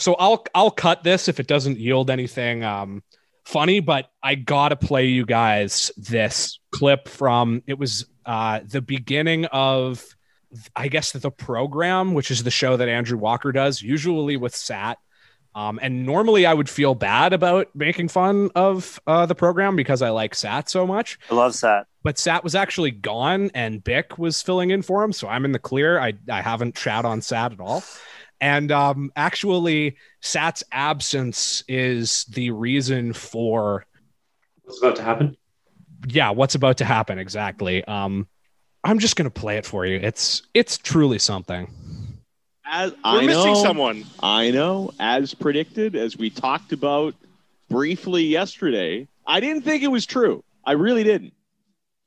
so I'll I'll cut this if it doesn't yield anything um funny, but I gotta play you guys this clip from it was uh the beginning of I guess the program, which is the show that Andrew Walker does, usually with Sat. Um, and normally I would feel bad about making fun of uh, the program because I like Sat so much. I love Sat. But Sat was actually gone and Bick was filling in for him. So I'm in the clear. I, I haven't chat on Sat at all. And um, actually, Sat's absence is the reason for what's about to happen. Yeah, what's about to happen exactly. Um, I'm just gonna play it for you. It's it's truly something. As We're I missing know, someone. I know, as predicted, as we talked about briefly yesterday. I didn't think it was true. I really didn't.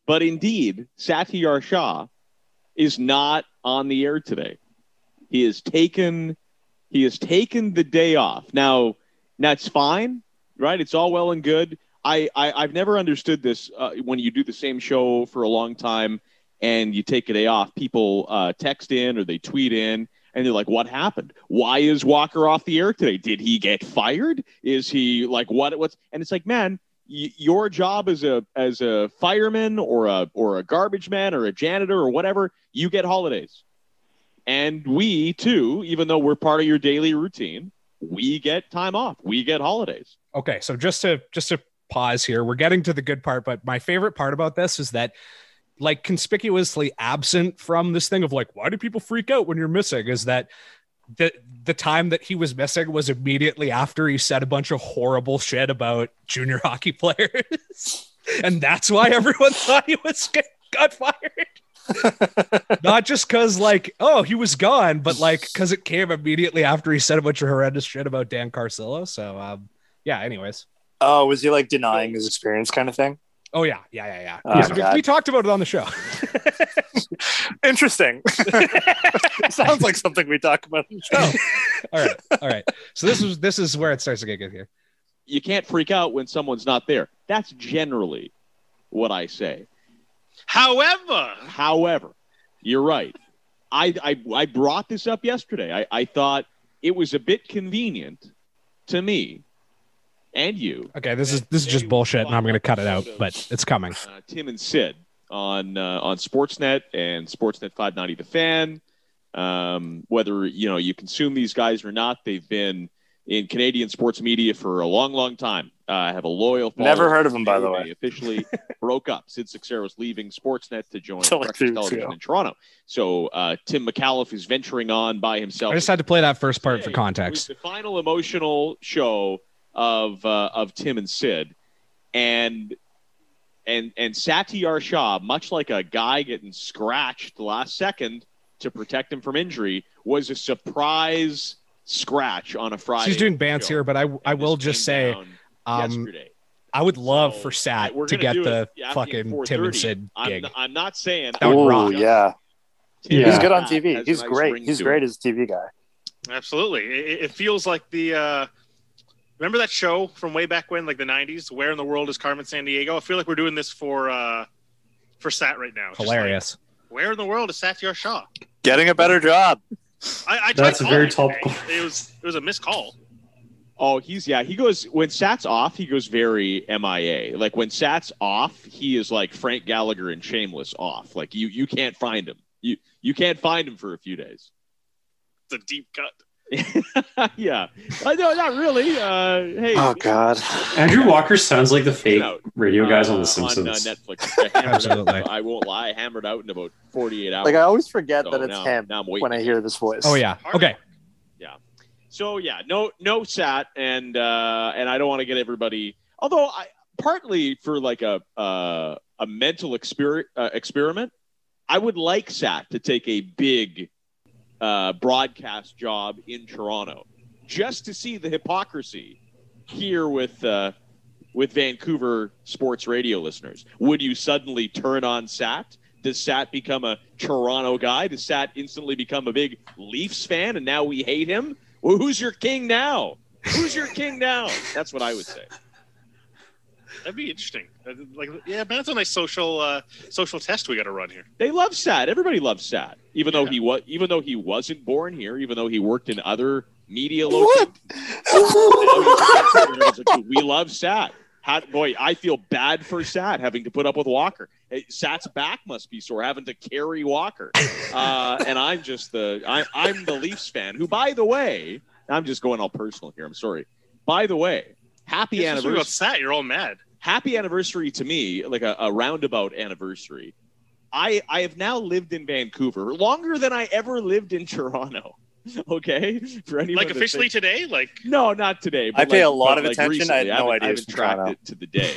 But indeed, Satiar Shah is not on the air today. He has taken he has taken the day off. Now, that's fine, right? It's all well and good. I, I I've never understood this uh, when you do the same show for a long time and you take a day off. People uh, text in or they tweet in and they're like, "What happened? Why is Walker off the air today? Did he get fired? Is he like what? What's?" And it's like, man, y- your job as a as a fireman or a or a garbage man or a janitor or whatever, you get holidays, and we too, even though we're part of your daily routine, we get time off. We get holidays. Okay, so just to just to pause here, we're getting to the good part, but my favorite part about this is that like conspicuously absent from this thing of like why do people freak out when you're missing is that the the time that he was missing was immediately after he said a bunch of horrible shit about junior hockey players and that's why everyone thought he was got fired not just because like oh he was gone but like because it came immediately after he said a bunch of horrendous shit about dan carcillo so um yeah anyways Oh, was he like denying his experience kind of thing? oh yeah yeah yeah yeah, Oh, Yeah, we- we talked about it on the show Interesting. Sounds like something we talk about on the show. all right all right so this is this is where it starts to get good here You can't freak out when someone's not there. That's generally what I say. However, However, you're right. I, I, I brought this up yesterday. I, I thought it was a bit convenient to me and you, okay this is this is just bullshit and i'm gonna cut it out but it's coming uh, Tim and Sid, on uh, on Sportsnet and Sportsnet 590 The Fan. Um, whether you know you consume these guys or not, they've been in Canadian sports media for a long, long time. Uh, I have a loyal. Never heard of him, by the way. Officially broke up. Sid Seixeiro's leaving Sportsnet to join Till like Breakfast two weeks Television ago. in Toronto. So uh, Tim Micallef is venturing on by himself. i just had to play that first part for Hey, It was context the final emotional show of uh, of Tim and Sid, and and and Satiar Shah, much like a guy getting scratched the last second to protect him from injury, was a surprise scratch on a Friday. she's doing bands show. here but i i will just say um yesterday. i would love So, for sat we're to get the it fucking 4:30. tim and sid I'm, gig I'm not saying That would Ooh, rock. yeah. Tim Yeah. He's good on TV. He's nice great. He's to great him. as a TV guy. absolutely. It, it feels like the. Uh, remember that show from way back when, like the '90s? Where in the world is Carmen Sandiego? I feel like we're doing this for uh, for Sat right now. Just like, hilarious where in the world is Satiar Shah? Getting a better job. I, I That's a very calling him topical- today. It was it was a missed call. Oh, he's yeah. He goes when Sat's off. He goes very MIA. Like when Sat's off, he is like Frank Gallagher and Shameless off. Like you, you can't find him. You, you can't find him for a few days. It's a deep cut. yeah, uh, no, not really. Uh, hey, Oh God. Andrew Walker sounds like the fake out. radio guys on uh, The Simpsons. On uh, Netflix, I out- Absolutely. I won't lie. I hammered out in about forty-eight hours. Like I always forget So that it's now- him now when I hear this voice. oh yeah okay yeah. So yeah, no, no Sat, and uh, and I don't want to get everybody. Although I partly for like a uh, a mental exper- uh, experiment, I would like Sat to take a big uh, broadcast job in Toronto, just to see the hypocrisy here with uh, with Vancouver sports radio listeners. Would you suddenly turn on Sat? Does Sat become a Toronto guy? Does Sat instantly become a big Leafs fan and now we hate him? Well, who's your king now? Who's your king now? That's what I would say. That'd be interesting. Uh, Like, yeah, man, that's a nice social uh, social test we got to run here. They love Sat. Everybody loves Sat. Even though he was, even though he wasn't born here, even though he worked in other media What? locations. love we love Sat. Had, boy, I feel bad for Sat having to put up with Walker. Hey, Sat's back must be sore having to carry Walker, uh, and I'm just the I, I'm the Leafs fan. Who, by the way, I'm just going all personal here. I'm sorry. By the way, happy You're supposed to be anniversary about Sat. You're all mad. happy anniversary to me, like a, a roundabout anniversary. I I have now lived in Vancouver longer than I ever lived in Toronto. Okay, for anyone Like officially thinks- today, like no, not today. But I pay like- a lot of like attention. I had recently. no haven't- idea I haven't tracked Toronto. it to the day,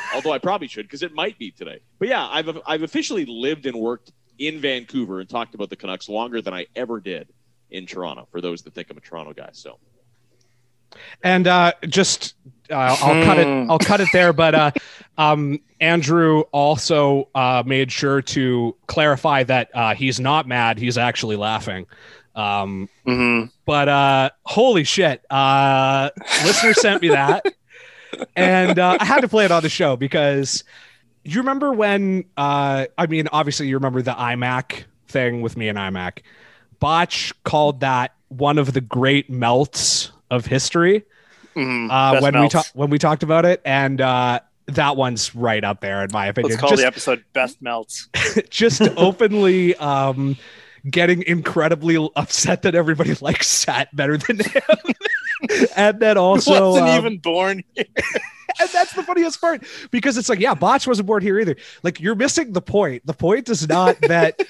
although I probably should because it might be today. But yeah, I've I've officially lived and worked in Vancouver and talked about the Canucks longer than I ever did in Toronto. For those that think I'm a Toronto guy, so And uh, just uh, I'll cut it. Hmm. I'll cut it there. But uh, um, Andrew also uh, made sure to clarify that uh, he's not mad. He's actually laughing. Um, hmm but uh, holy shit! Uh, listener sent me that, and uh, I had to play it on the show because you remember when? Uh, I mean, obviously you remember the iMac thing with me and iMac. Botch called that one of the great melts of history hmm uh, when we talked when we talked about it, and uh, that one's right up there in my opinion. Let's call just, the episode "Best Melts." just openly um, getting incredibly upset that everybody likes Sat better than him, and then also wasn't um, even born. and that's the funniest part because it's like, yeah, Botch wasn't born here either. Like, you're missing the point. The point is not that.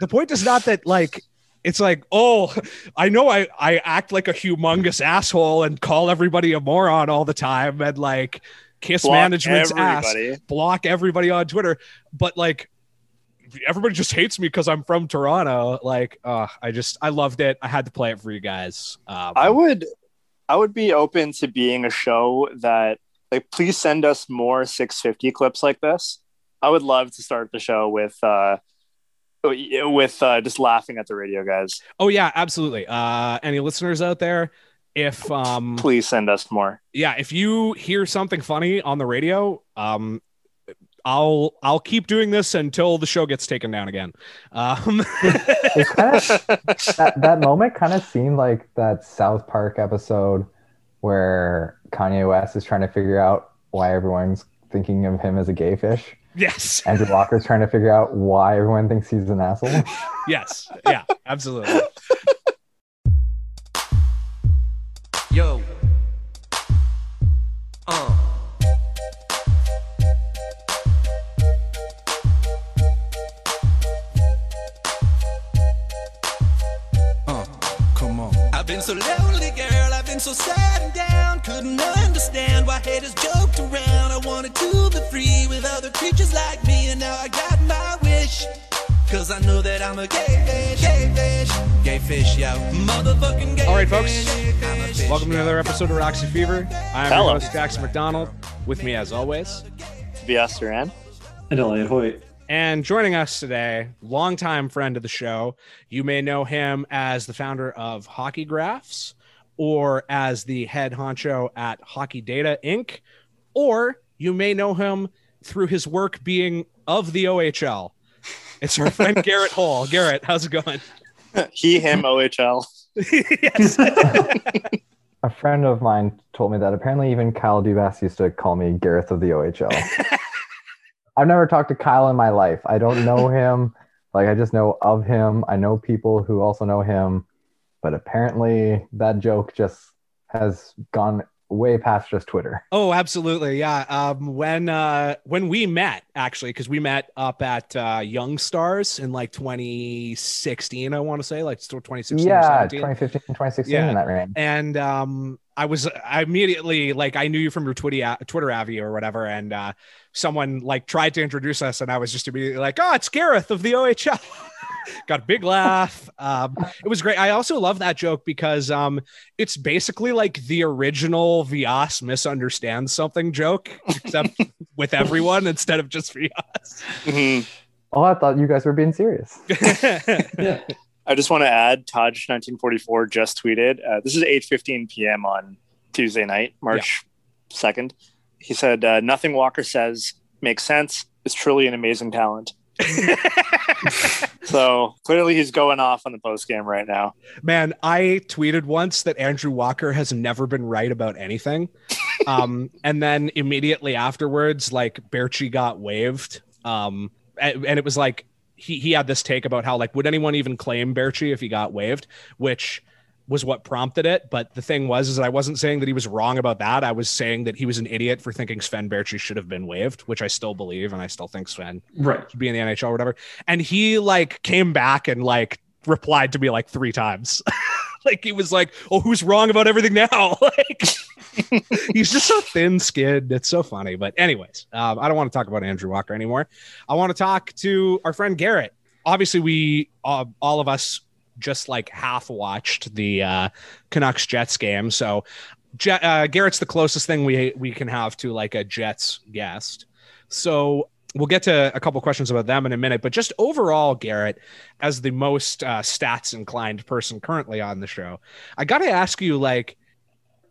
the point is not that like. It's like, oh, I know I, I act like a humongous asshole and call everybody a moron all the time and like kiss Block management's ass block everybody on Twitter, but like everybody just hates me because I'm from Toronto. Like, uh, I just I loved it. I had to play it for you guys. Um, I would, I would be open to being a show that like. Please send us more 650 clips like this. I would love to start the show with, uh, with uh, just laughing at the radio guys. oh yeah, absolutely. Uh, any listeners out there? If um Please send us more. yeah, if you hear something funny on the radio, um I'll I'll keep doing this until the show gets taken down again. Um It kind of that that moment kind of seemed like that South Park episode where Kanye West is trying to figure out why everyone's thinking of him as a gay fish. Yes. Andrew Walker's trying to figure out why everyone thinks he's an asshole. Yes. Yeah, absolutely. Yo. Uh. Uh, come on. I've been so lonely, girl. I've been so sad other creatures like me, and now I got my wish. Cause I know that I'm a gay fish, gay fish, gay fish, yo. Motherfucking gay All right, folks. fish. Fish, Welcome to another episode of Roxy Fever. I'm Hello. your host Jackson McDonald. With me, as always, VS Duran. And Elliot Hoyt. and joining us today, longtime friend of the show. You may know him as the founder of Hockey Graphs, or as the head honcho at Hockey Data Inc., or you may know him through his work being of the OHL. It's our friend Garrett Hohl. Garrett, how's it going? He, him, OHL. yes. A friend of mine told me that apparently even Kyle Dubas used to call me Gareth of the OHL. I've never talked to Kyle in my life. I don't know him. Like I just know of him. I know people who also know him, but apparently that joke just has gone way past just Twitter. Oh, absolutely. Yeah. Um, when uh, when we met, actually, because we met up at uh, Young Stars in like 2016, I want to say, like still 2016 Yeah, 17. 2015, 2016 Yeah. in that range. and um, I was I immediately like I knew you from your Twitter Twitter Avi or whatever, and uh, someone like tried to introduce us, and I was just immediately like, "Oh, it's Gareth of the OHL." Got a big laugh. Um, it was great. I also love that joke because um, it's basically like the original Vias misunderstands something joke, except with everyone instead of just Vias. Mhm. Oh, I thought you guys were being serious. Yeah. I just want to add, Taj 1944 just tweeted. Uh, this is 8:15 p.m. on Tuesday night, March 2nd. He said, uh, "Nothing Walker says makes sense. Is truly an amazing talent. So clearly he's going off on the post game right now. Man, I tweeted once that Andrew Walker has never been right about anything. Um, and then immediately afterwards, like Baertschi got waived. Um, and, and it was like he he had this take about how like would anyone even claim Baertschi if he got waived, which was what prompted it. But the thing was, is that I wasn't saying that he was wrong about that. I was saying that he was an idiot for thinking Sven Baertschi should have been waived, which I still believe, and I still think Sven Right. should be in the NHL or whatever. And he like came back and like replied to me like three times. like he was like, "Oh, who's wrong about everything now?" like he's just so thin-skinned. It's so funny. But anyways, um, I don't want to talk about Andrew Walker anymore. I want to talk to our friend Garrett. Obviously, we uh, all of us just like half watched the uh, Canucks Jets game, so. Je- uh, Garrett's the closest thing we we can have to like a Jets guest. So we'll get to a couple questions about them in a minute, but just overall, Garrett, as the most uh, stats inclined person currently on the show, I got to ask you, like,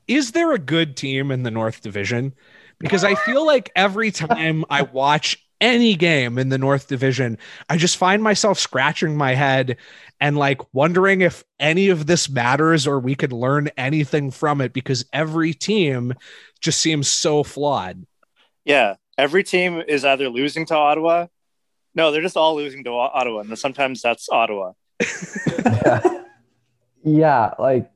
is there a good team in the North Division? Because I feel like every time I watch any game in the North Division, I just find myself scratching my head and like wondering if any of this matters or we could learn anything from it because every team just seems so flawed. Yeah, every team is either losing to Ottawa. No, they're just all losing to Ottawa, and sometimes that's Ottawa. yeah. yeah, like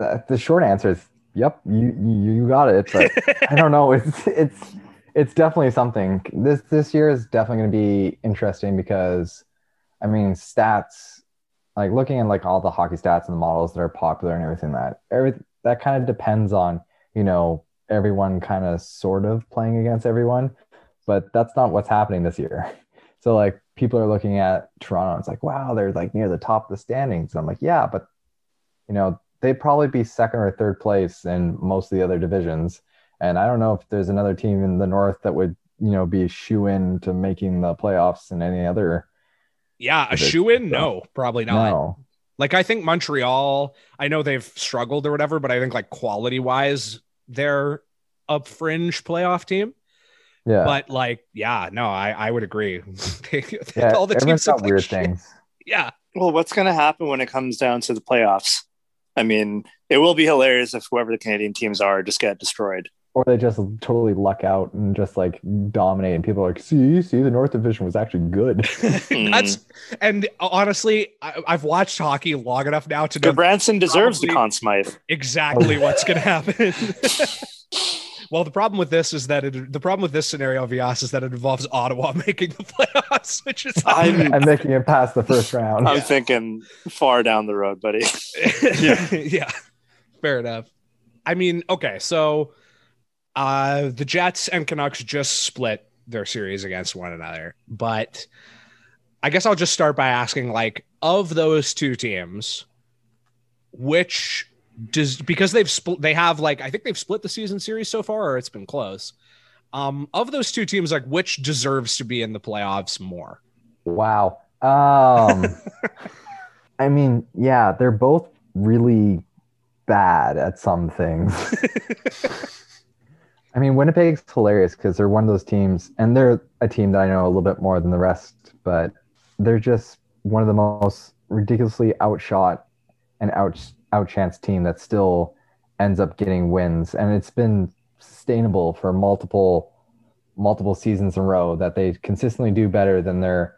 uh, the short answer is yep, you you you got it. But I don't know. It's it's it's definitely something. This this year is definitely going to be interesting because, I mean, stats like looking at like all the hockey stats and the models that are popular and everything that every that kind of depends on you know everyone kind of sort of playing against everyone, but that's not what's happening this year. So like people are looking at Toronto, and it's like wow, they're like near the top of the standings. And I'm like yeah, but you know they'd probably be second or third place in most of the other divisions. And I don't know if there's another team in the North that would, you know, be a shoe in to making the playoffs in any other. Yeah, a shoe in? No, probably not. No. Like I think Montreal, I know they've struggled or whatever, but I think like quality wise, they're a fringe playoff team. Yeah. But like, yeah, no, I, I would agree. Yeah. all the teams look got like weird shit. things. Yeah. Well, what's going to happen when it comes down to the playoffs? I mean, it will be hilarious if whoever the Canadian teams are just get destroyed. Or they just totally luck out and just like dominate. And people are like, see, see, the North Division was actually good. That's hmm. and honestly, I, I've watched hockey long enough now to know Branson deserves the Probably- Conn Smythe. exactly what's going to happen. well, the problem with this is that it, the problem with this scenario, Vias, is that it involves Ottawa making the playoffs, which is I'm, and making it past the first round. I'm thinking far down the road, buddy. yeah, yeah, fair enough. I mean, okay, so uh, the Jets and Canucks just split their series against one another, but I guess I'll just start by asking, like, of those two teams, which does because they've split, they have like I think they've split the season series so far, or it's been close. Um, of those two teams, like, which deserves to be in the playoffs more? Wow. Um, I mean, yeah, they're both really bad at some things. I mean, Winnipeg's hilarious because they're one of those teams, and they're a team that I know a little bit more than the rest, but they're just one of the most ridiculously outshot and out outchanced team that still ends up getting wins, and it's been sustainable for multiple multiple seasons in a row that they consistently do better than their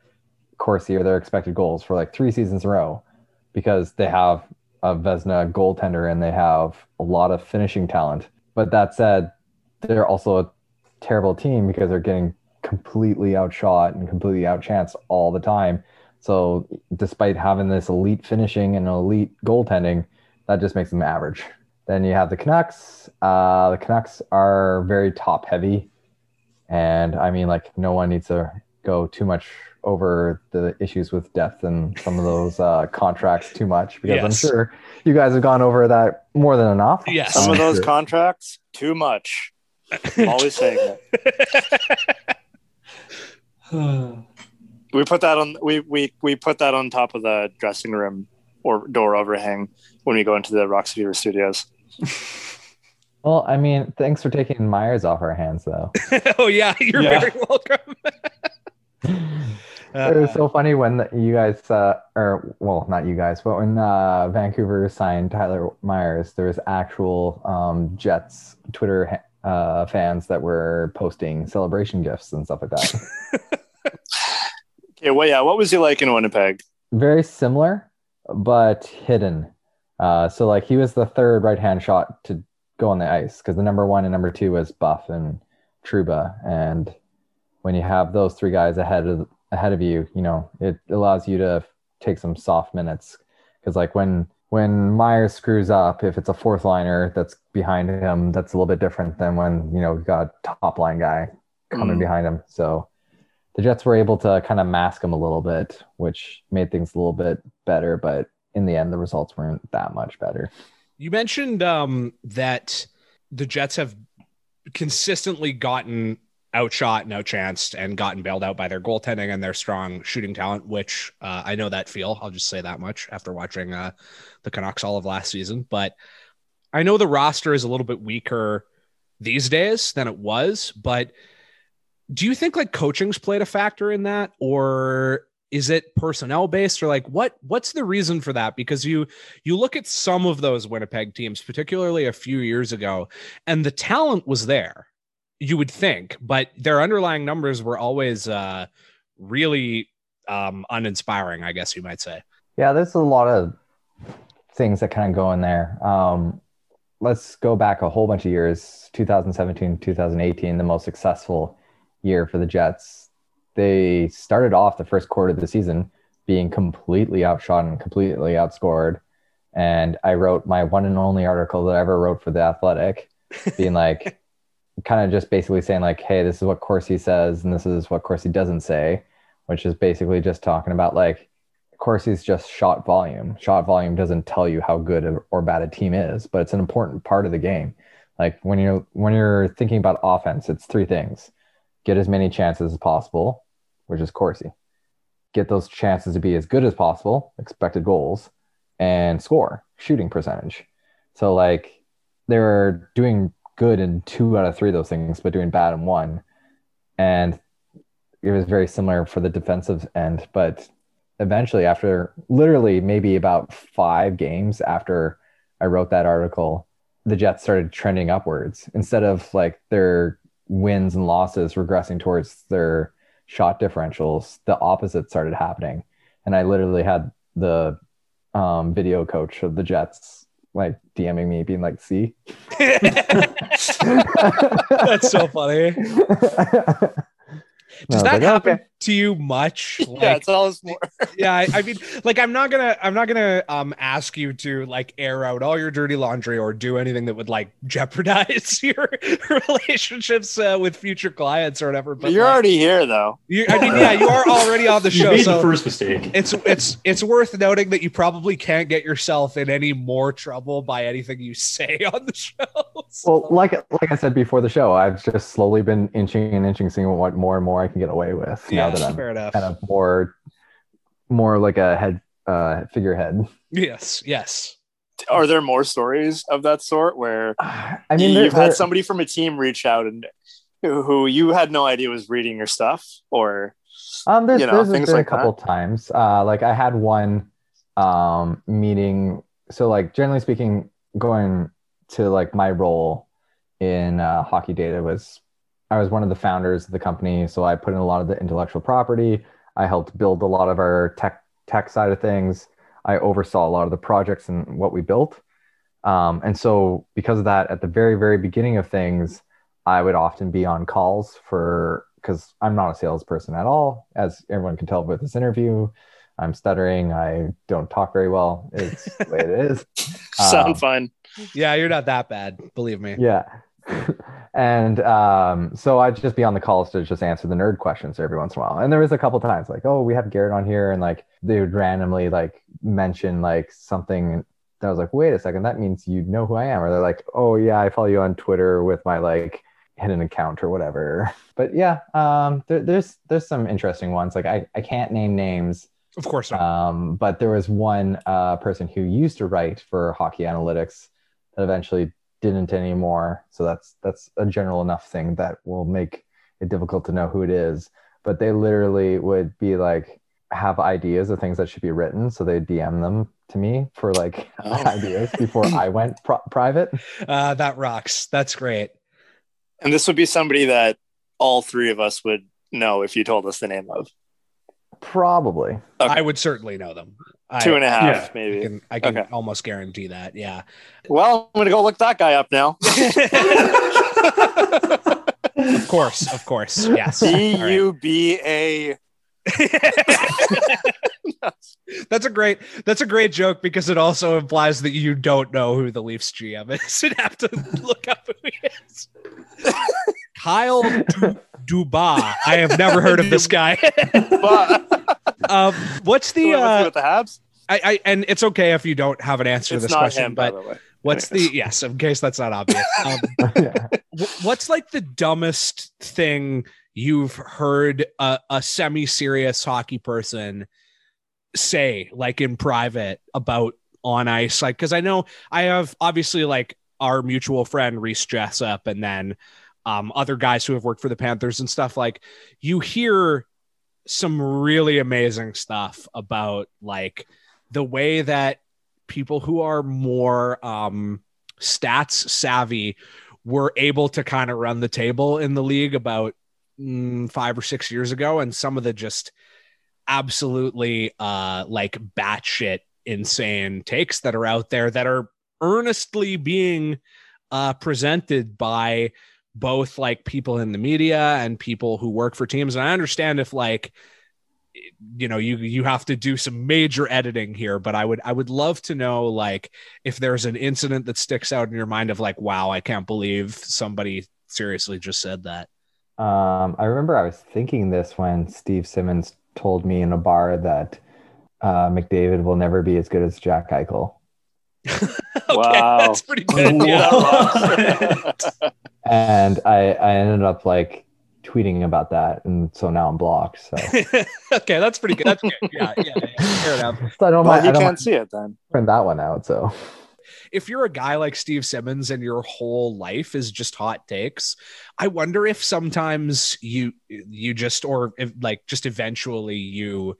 Corsi or their expected goals for like three seasons in a row because they have a Vezina goaltender and they have a lot of finishing talent. But that said, they're also a terrible team because they're getting completely outshot and completely outchanced all the time. So despite having this elite finishing and elite goaltending, that just makes them average. Then you have the Canucks. Uh, the Canucks are very top heavy. And I mean, like, no one needs to go too much over the issues with depth and some of those uh, contracts too much because I'm sure you guys have gone over that more than enough. Yes. Some of those contracts, too much. Always saying it. We put that on. We we we put that on top of the dressing room or door overhang when we go into the Rox Fever Studios. Well, I mean, thanks for taking Myers off our hands, though. oh yeah, you're Yeah. very welcome. it was so funny when you guys, uh, or well, not you guys, but when uh, Vancouver signed Tyler Myers, there was actual um, Jets Twitter uh, fans that were posting celebration gifts and stuff like that. Okay, well, yeah. What was he like in Winnipeg? Very similar, but hidden. Uh, so like he was the third right hand shot to go on the ice because the number one and number two was Buff and Trouba, and when you have those three guys ahead of ahead of you, you know it allows you to take some soft minutes because like when when Myers screws up, if it's a fourth liner that's behind him, that's a little bit different than when you know you got a top line guy coming Mm. behind him. So the Jets were able to kind of mask him a little bit, which made things a little bit better. But in the end, the results weren't that much better. You mentioned um, that the Jets have consistently gotten outshot and outchanced and gotten bailed out by their goaltending and their strong shooting talent, which uh, I know that feel. I'll just say that much after watching uh, the Canucks all of last season. But I know the roster is a little bit weaker these days than it was. But do you think like coaching's played a factor in that, or is it personnel based, or like what? What's the reason for that? Because you you look at some of those Winnipeg teams, particularly a few years ago, and the talent was there, you would think, but their underlying numbers were always uh, really um, uninspiring, I guess you might say. Yeah, there's a lot of things that kind of go in there. Um, let's go back a whole bunch of years 2017, 2018, the most successful year for the Jets. They started off the first quarter of the season being completely outshot and completely outscored. And I wrote my one and only article that I ever wrote for The Athletic, being like, kind of just basically saying, like, hey, this is what Corsi says, and this is what Corsi doesn't say, which is basically just talking about like, Corsi's just shot volume. Shot volume doesn't tell you how good or bad a team is, but it's an important part of the game. Like when you're when you're thinking about offense, it's three things: get as many chances as possible, which is Corsi. Get those chances to be as good as possible, expected goals, and score, shooting percentage. So like they're doing good in two out of three of those things, but doing bad in one. And it was very similar for the defensive end, but eventually after literally maybe about five games after I wrote that article, the Jets started trending upwards instead of like their wins and losses regressing towards their shot differentials. The opposite started happening, and I literally had the um, video coach of the Jets like DMing me, being like, "See." That's so funny. Does that happen to you much? yeah, it's all more. yeah I, I mean like i'm not gonna i'm not gonna um ask you to like air out all your dirty laundry or do anything that would like jeopardize your relationships uh, with future clients or whatever but You're like, already here, though. you, i mean yeah you are already on the You show made so the first mistake. it's it's it's worth noting that you probably can't get yourself in any more trouble by anything you say on the show Well, like like I said before the show, I've just slowly been inching and inching, seeing what more and more I can get away with now that I'm fair enough kind of more more like a head uh figurehead. yes yes Are there more stories of that sort where I mean, you've had somebody from a team reach out and who who you had no idea was reading your stuff, or Um, there's, you know, there's things been like a couple times. Uh, like I had one um, meeting. So like generally speaking, going to like my role in uh, hockey data was I was one of the founders of the company. So I put in a lot of the intellectual property. I helped build a lot of our tech tech side of things. I oversaw a lot of the projects and what we built. Um, and so because of that, at the very very beginning of things, I would often be on calls for because I'm not a salesperson at all, as everyone can tell with this interview. I'm stuttering. I don't talk very well. It's the way it is. sound Um, fine. yeah you're not that bad believe me Yeah. and um, so I'd just be on the calls to just answer the nerd questions every once in a while. And there was a couple times like, oh, we have Garrett on here, and like they would randomly like mention like something. that I was like, wait a second, that means you know who I am. Or they're like, oh yeah, I follow you on Twitter with my like hidden account or whatever. But yeah, um, there, there's there's some interesting ones. Like I, I can't name names, of course not um, but there was one uh, person who used to write for Hockey Analytics that eventually didn't anymore. So that's that's a general enough thing that will make it difficult to know who it is. but they literally would be like have ideas of things that should be written, so they DM them to me for like Oh. ideas before I went pri- private. Uh, that rocks. That's great. And this would be somebody that all three of us would know if you told us the name of. Probably. Okay. I would certainly know them. I, Two and a half, Yeah. I maybe. can, I can Okay. almost guarantee that. Yeah. Well, I'm gonna go look that guy up now. of course. Of course. Yes. D All right. U B A. That's a great that's a great joke because it also implies that you don't know who the Leafs GM is and have to look up who he is. Kyle du- Duba. I have never heard of this guy. um, what's the uh, with the Habs? I, I and it's okay if you don't have an answer to this not question, him, by but the way. what's the yes, in case that's not obvious. Um, yeah. What's like the dumbest thing you've heard a, a semi-serious hockey person say like in private about on ice like because i know i have obviously like our mutual friend rhys jessop and then um, other guys who have worked for the panthers and stuff like you hear some really amazing stuff about like the way that people who are more um, stats savvy were able to kind of run the table in the league about mm, five or six years ago, and some of the just absolutely uh, like batshit insane takes that are out there that are earnestly being uh, presented by both like people in the media and people who work for teams. And I understand if like you know you you have to do some major editing here but i would i would love to know like if there's an incident that sticks out in your mind of like wow i can't believe somebody seriously just said that Um, I remember I was thinking this when Steve Simmons told me in a bar that uh, McDavid will never be as good as Jack Eichel. okay Wow. that's pretty good yeah And I, I ended up like tweeting about that. And so now I'm blocked. So, okay that's pretty good that's good yeah yeah, yeah fair enough so I don't Well, mind, you I don't can't see it then. print that one out. So if you're a guy like Steve Simmons and your whole life is just hot takes, I wonder if sometimes you you just or if, like just eventually you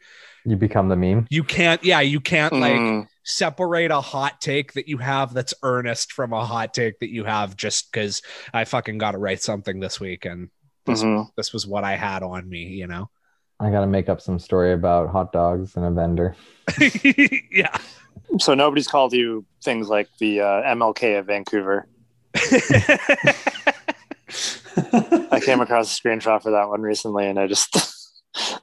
you become the meme. you can't yeah you can't like Mm. Separate a hot take that you have that's earnest from a hot take that you have just because I fucking got to write something this week and this, Mhm. this was what I had on me, you know. I got to make up some story about hot dogs and a vendor. yeah. So nobody's called you things like the uh, MLK of Vancouver. I came across a screenshot for that one recently, and I just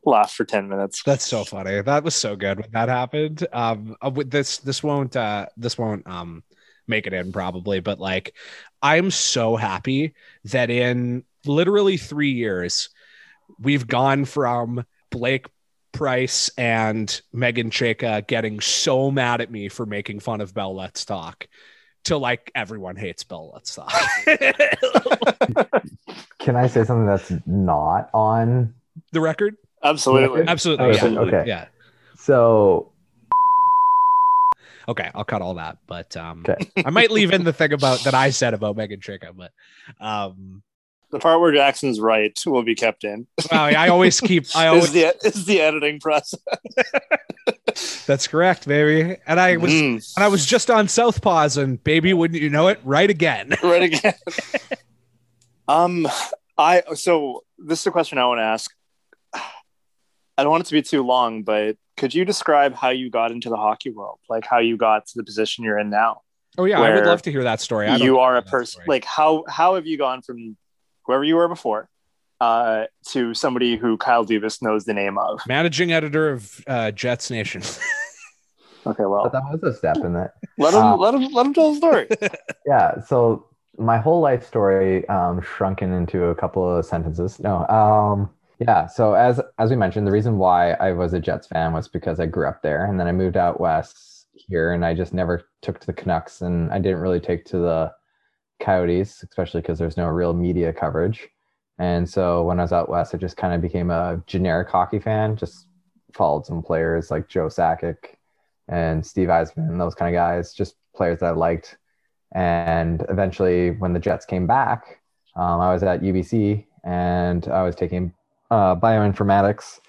laughed for ten minutes. That's so funny. That was so good when that happened. Um, uh, with this, this won't, uh, this won't, um, make it in probably, but like, I'm so happy that in literally three years, we've gone from Blake Price and Megan Chaka getting so mad at me for making fun of Bell Let's Talk to like everyone hates Bell Let's Talk. Can I say something that's not on? The record? Absolutely. Absolutely. Oh, Yeah. okay. Yeah. So Okay, I'll cut all that, but um, Okay. I might leave in the thing about that I said about Megan Chika, but um, The part where Jackson's right will be kept in. well, I always keep. I Is always. the is the editing process. That's correct, baby. And I was, Mm, and I was just on Southpaws, and baby, wouldn't you know it? Right again. right again. um, I so this is a question I want to ask. I don't want it to be too long, but could you describe how you got into the hockey world? Like how you got to the position you're in now? Oh yeah, I would love to hear that story. I don't you are a person like how how have you gone from whoever you were before uh to somebody who Kyle Dubas knows the name of? managing editor of uh, Jets Nation. Okay, well but that was a step in that. let him Uh, let him let him tell the story. Yeah. So my whole life story um, shrunken into a couple of sentences. No. Um, yeah. So as as we mentioned, the reason why I was a Jets fan was because I grew up there, and then I moved out west here, and I just never took to the Canucks, and I didn't really take to the Coyotes, especially because there's no real media coverage. And so when I was out west, I just kind of became a generic hockey fan. Just followed some players like Joe Sakic and Steve Yzerman, those kind of guys, just players that I liked. And eventually, when the Jets came back, um, I was at UBC and I was taking uh, bioinformatics,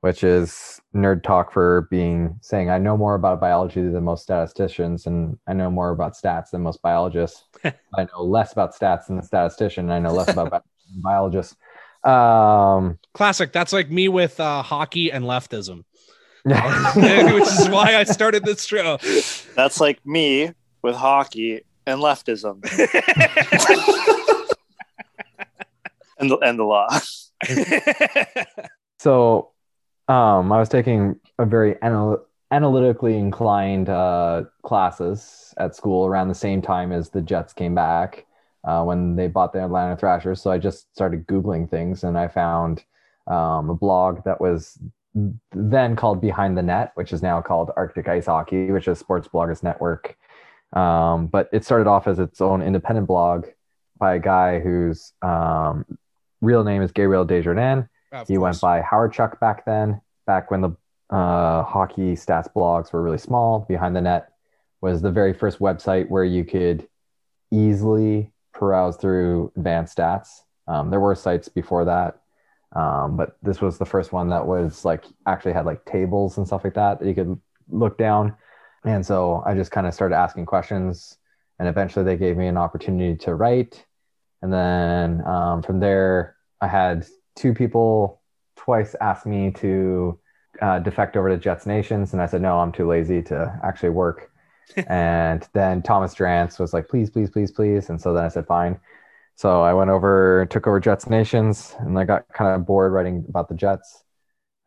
which is nerd talk for being saying I know more about biology than most statisticians, and I know more about stats than most biologists. I know less about stats than the statistician, and I know less about bi- biologists. Um, Classic. That's like me with uh, hockey and leftism, which is why I started this show. That's like me with hockey and leftism and the, and the law. so um, I was taking a very anal- analytically inclined uh, classes at school around the same time as the Jets came back uh, when they bought the Atlanta Thrashers. So I just started Googling things and I found um, a blog that was then called Behind the Net, which is now called Arctic Ice Hockey, which is Sports Bloggers Network. Um, but it started off as its own independent blog by a guy who's um, real name is Gabriel Desjardins Of he course. went by Hawerchuk back then, back when the uh, hockey stats blogs were really small. Behind the Net was the very first website where you could easily peruse through advanced stats. Um, there were sites before that, um, but this was the first one that was like actually had like tables and stuff like that that you could look down. And so I just kind of started asking questions, and eventually they gave me an opportunity to write. And then um, from there, I had two people twice ask me to uh, defect over to Jets Nations, and I said no, I'm too lazy to actually work. and then Thomas Drance was like, please, please, please, please, and so then I said fine. So I went over, took over Jets Nations, and I got kind of bored writing about the Jets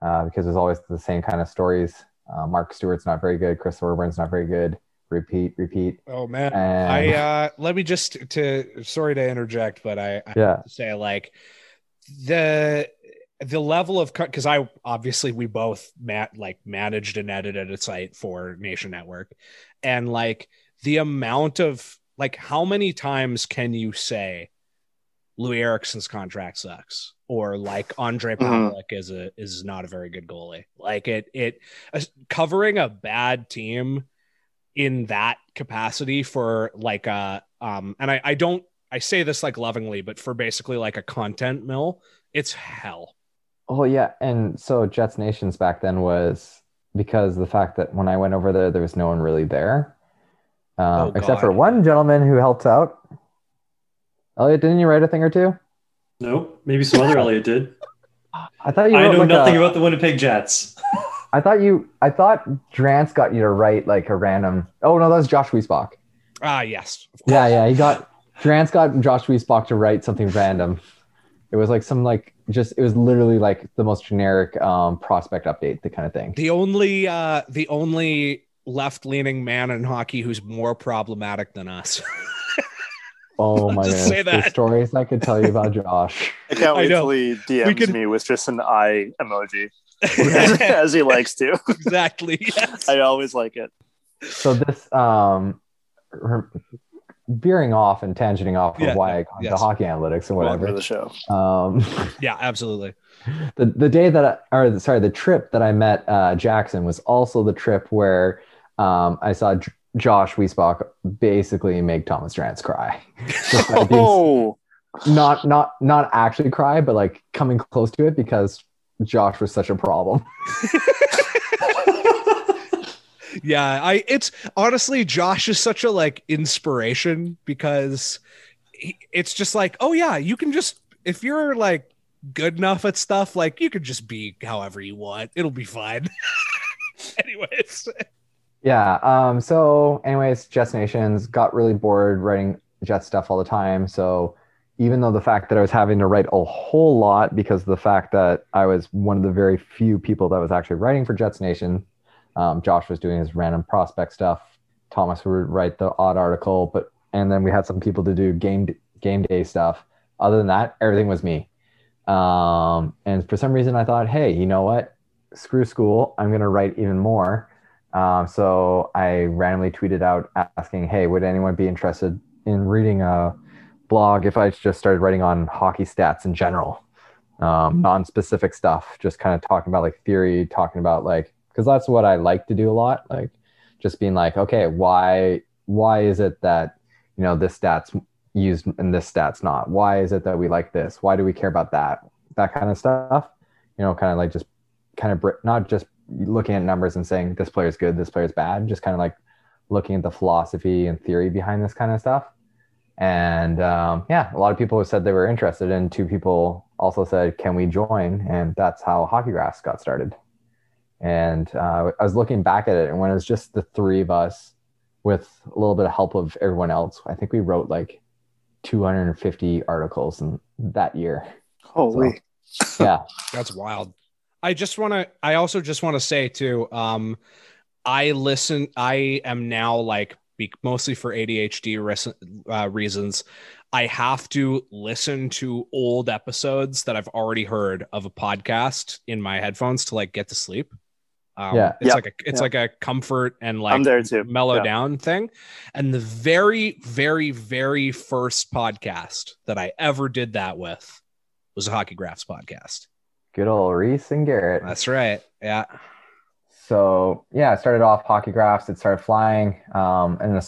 uh, because there's always the same kind of stories. Uh, Mark Stuart's not very good. Chris Thorburn's not very good. Repeat, repeat. Oh man. And I uh let me just to sorry to interject, but I, I yeah, have to say like the the level of cut because I obviously we both mat like managed and edited a site for Nation Network, and like the amount of like how many times can you say Loui Eriksson's contract sucks or like Andre Mhm. Pavelec is a is not a very good goalie. Like it it uh, covering a bad team in that capacity for like a um and I I don't I say this like lovingly, but for basically like a content mill, it's hell. Oh yeah, and so Jets Nations back then was because the fact that when I went over there, there was no one really there, um, Oh, except for one gentleman who helped out. Elliot, didn't you write a thing or two? Nope. Maybe some other Elliot did. I thought you I know like nothing a- about the Winnipeg Jets. I thought you. I thought Drance got you to write like a random. Oh no, that was Josh Weissbock. Ah, yes. Yeah, yeah, he got Drance got Josh Weissbock to write something random. It was like some like just it was literally like the most generic um, prospect update, the kind of thing. The only uh the only left leaning man in hockey who's more problematic than us. Oh I'll my just goodness, say the that. stories I could tell you about Josh. I can't wait know. till he DMs could- me with just an eye emoji as, as he likes to. exactly. Yes. I always like it. So this um her- veering off and tangenting off Yeah, of why I yes. into hockey analytics and whatever. the show. Um Yeah, absolutely. the the day that I, or sorry, the trip that I met uh, Jackson was also the trip where um, I saw J- Josh Weissbock basically make Thomas Drance cry. Just by being- Oh, not not not actually cry, but like coming close to it because Josh was such a problem. Yeah, I it's honestly Josh is such a like inspiration because he, it's just like, oh yeah, you can just if you're like good enough at stuff, like you can just be however you want. It'll be fine. Anyways, Yeah. Um, so, anyways, Jets Nations got really bored writing Jet stuff all the time. So, even though the fact that I was having to write a whole lot because the fact that I was one of the very few people that was actually writing for Jets Nation, um, Josh was doing his random prospect stuff. Thomas would write the odd article, but and then we had some people to do game game day stuff. Other than that, everything was me. Um, and for some reason, I thought, hey, you know what? Screw school. I'm gonna write even more. Um, so I randomly tweeted out asking, "Hey, would anyone be interested in reading a blog if I just started writing on hockey stats in general, um, non-specific stuff, just kind of talking about like theory, talking about like because that's what I like to do a lot, like just being like, okay, why why is it that you know this stats used and this stats not? Why is it that we like this? Why do we care about that? that kind of stuff. You know, kind of like just kind of br- not just looking at numbers and saying this player is good, this player is bad, just kind of like looking at the philosophy and theory behind this kind of stuff. And um, yeah, a lot of people said they were interested, and two people also said, "Can we join?" And that's how Hockey Graphs got started. And uh, I was looking back at it, and when it was just the three of us, with a little bit of help of everyone else, I think we wrote like 250 articles in that year. Holy. Yeah, That's wild. I just want to. I also just want to say too. Um, I listen. I am now like be, mostly for ADHD res- uh, reasons. I have to listen to old episodes that I've already heard of a podcast in my headphones to like get to sleep. Um, Yeah. it's Yeah. like a it's Yeah. like a comfort and like I'm there too. mellow Yeah. down thing. And the very, very, very first podcast that I ever did that with was a Hockey Graphs podcast. good old Rhys and Garrett. That's right. Yeah. So yeah, I started off hockey graphs. It started flying. Um, and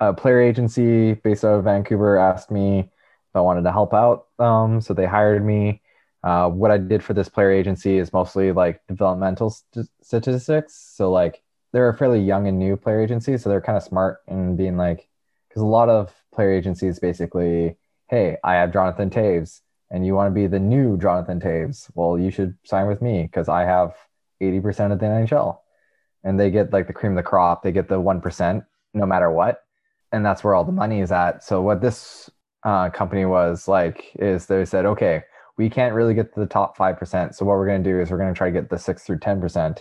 a player agency based out of Vancouver asked me if I wanted to help out. Um, so they hired me. Uh, what I did for this player agency is mostly like developmental st- statistics. So like they're a fairly young and new player agency, so they're kind of smart in being like, because a lot of player agencies basically, hey, I have Jonathan Toews, and you want to be the new Jonathan Toews. Well, you should sign with me because I have 80% of the NHL. And they get like the cream of the crop. They get the 1% no matter what. And that's where all the money is at. So what this uh, company was like is they said, okay, we can't really get to the top 5%. So what we're going to do is we're going to try to get the 6 through 10%.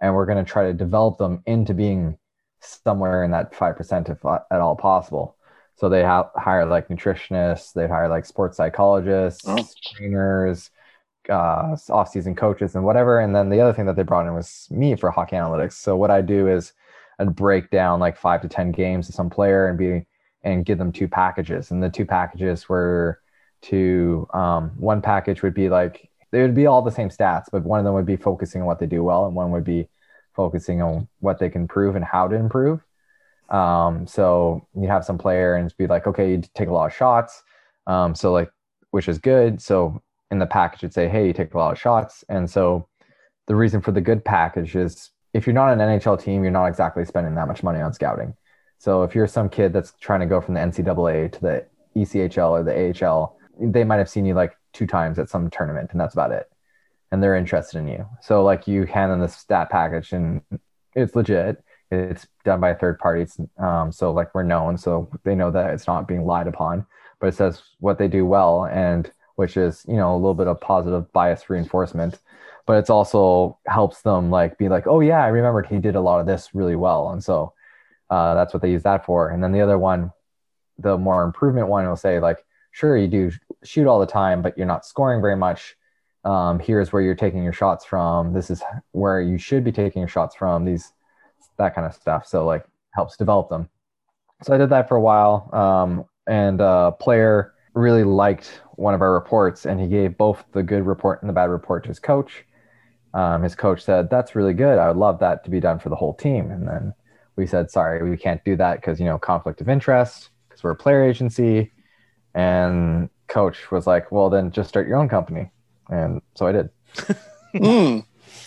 And we're going to try to develop them into being somewhere in that 5% if uh, at all possible. So they have hire like nutritionists, they hire like sports psychologists, Oh. trainers, uh, off-season coaches, and whatever. And then the other thing that they brought in was me for hockey analytics. So what I do is I'd break down like five to ten games of some player and be and give them two packages. And the two packages were to um, one package would be like they would be all the same stats, but one of them would be focusing on what they do well, and one would be focusing on what they can improve and how to improve. Um, so you have some player and be like, okay, you take a lot of shots. Um, so like, which is good. So in the package, it'd say, hey, you take a lot of shots. And so the reason for the good package is if you're not an NHL team, you're not exactly spending that much money on scouting. So if you're some kid that's trying to go from the NCAA to the ECHL or the AHL, they might have seen you like two times at some tournament and that's about it. And they're interested in you. So like you hand them the stat package and it's legit. It's done by a third party. It's, um, so like we're known, so they know that it's not being lied upon. But it says what they do well, and which is you know a little bit of positive bias reinforcement. But it's also helps them like be like, oh yeah, I remembered he did a lot of this really well, and so uh, that's what they use that for. And then the other one, the more improvement one, will say like, sure you do shoot all the time, but you're not scoring very much. Um, here's where you're taking your shots from. This is where you should be taking your shots from. These that kind of stuff. So like helps develop them. So I did that for a while. Um, and a player really liked one of our reports and he gave both the good report and the bad report to his coach. Um, his coach said, that's really good. I would love that to be done for the whole team. And then we said, sorry, we can't do that because, you know, conflict of interest because we're a player agency. And coach was like, well, then just start your own company. And so I did. Mm.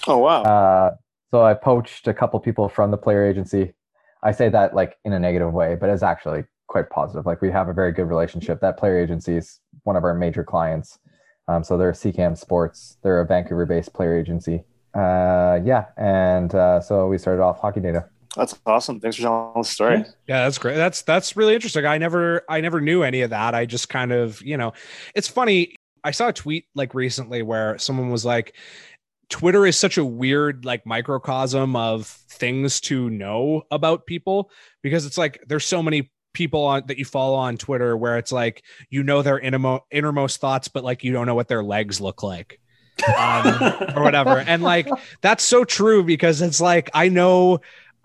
Oh wow. Uh, so I poached a couple people from the player agency. I say that like in a negative way, but it's actually quite positive. Like we have a very good relationship. That player agency is one of our major clients. Um, so they're CCAM Sports. They're a Vancouver-based player agency. Uh, yeah, and uh, so we started off Hockey Data. That's awesome. Thanks for telling the story. Yeah, that's great. That's that's really interesting. I never I never knew any of that. I just kind of, you know, it's funny. I saw a tweet like recently where someone was like Twitter is such a weird like microcosm of things to know about people because it's like there's so many people on that you follow on Twitter where it's like you know their innermo- innermost thoughts but like you don't know what their legs look like um, or whatever. And like that's so true because it's like I know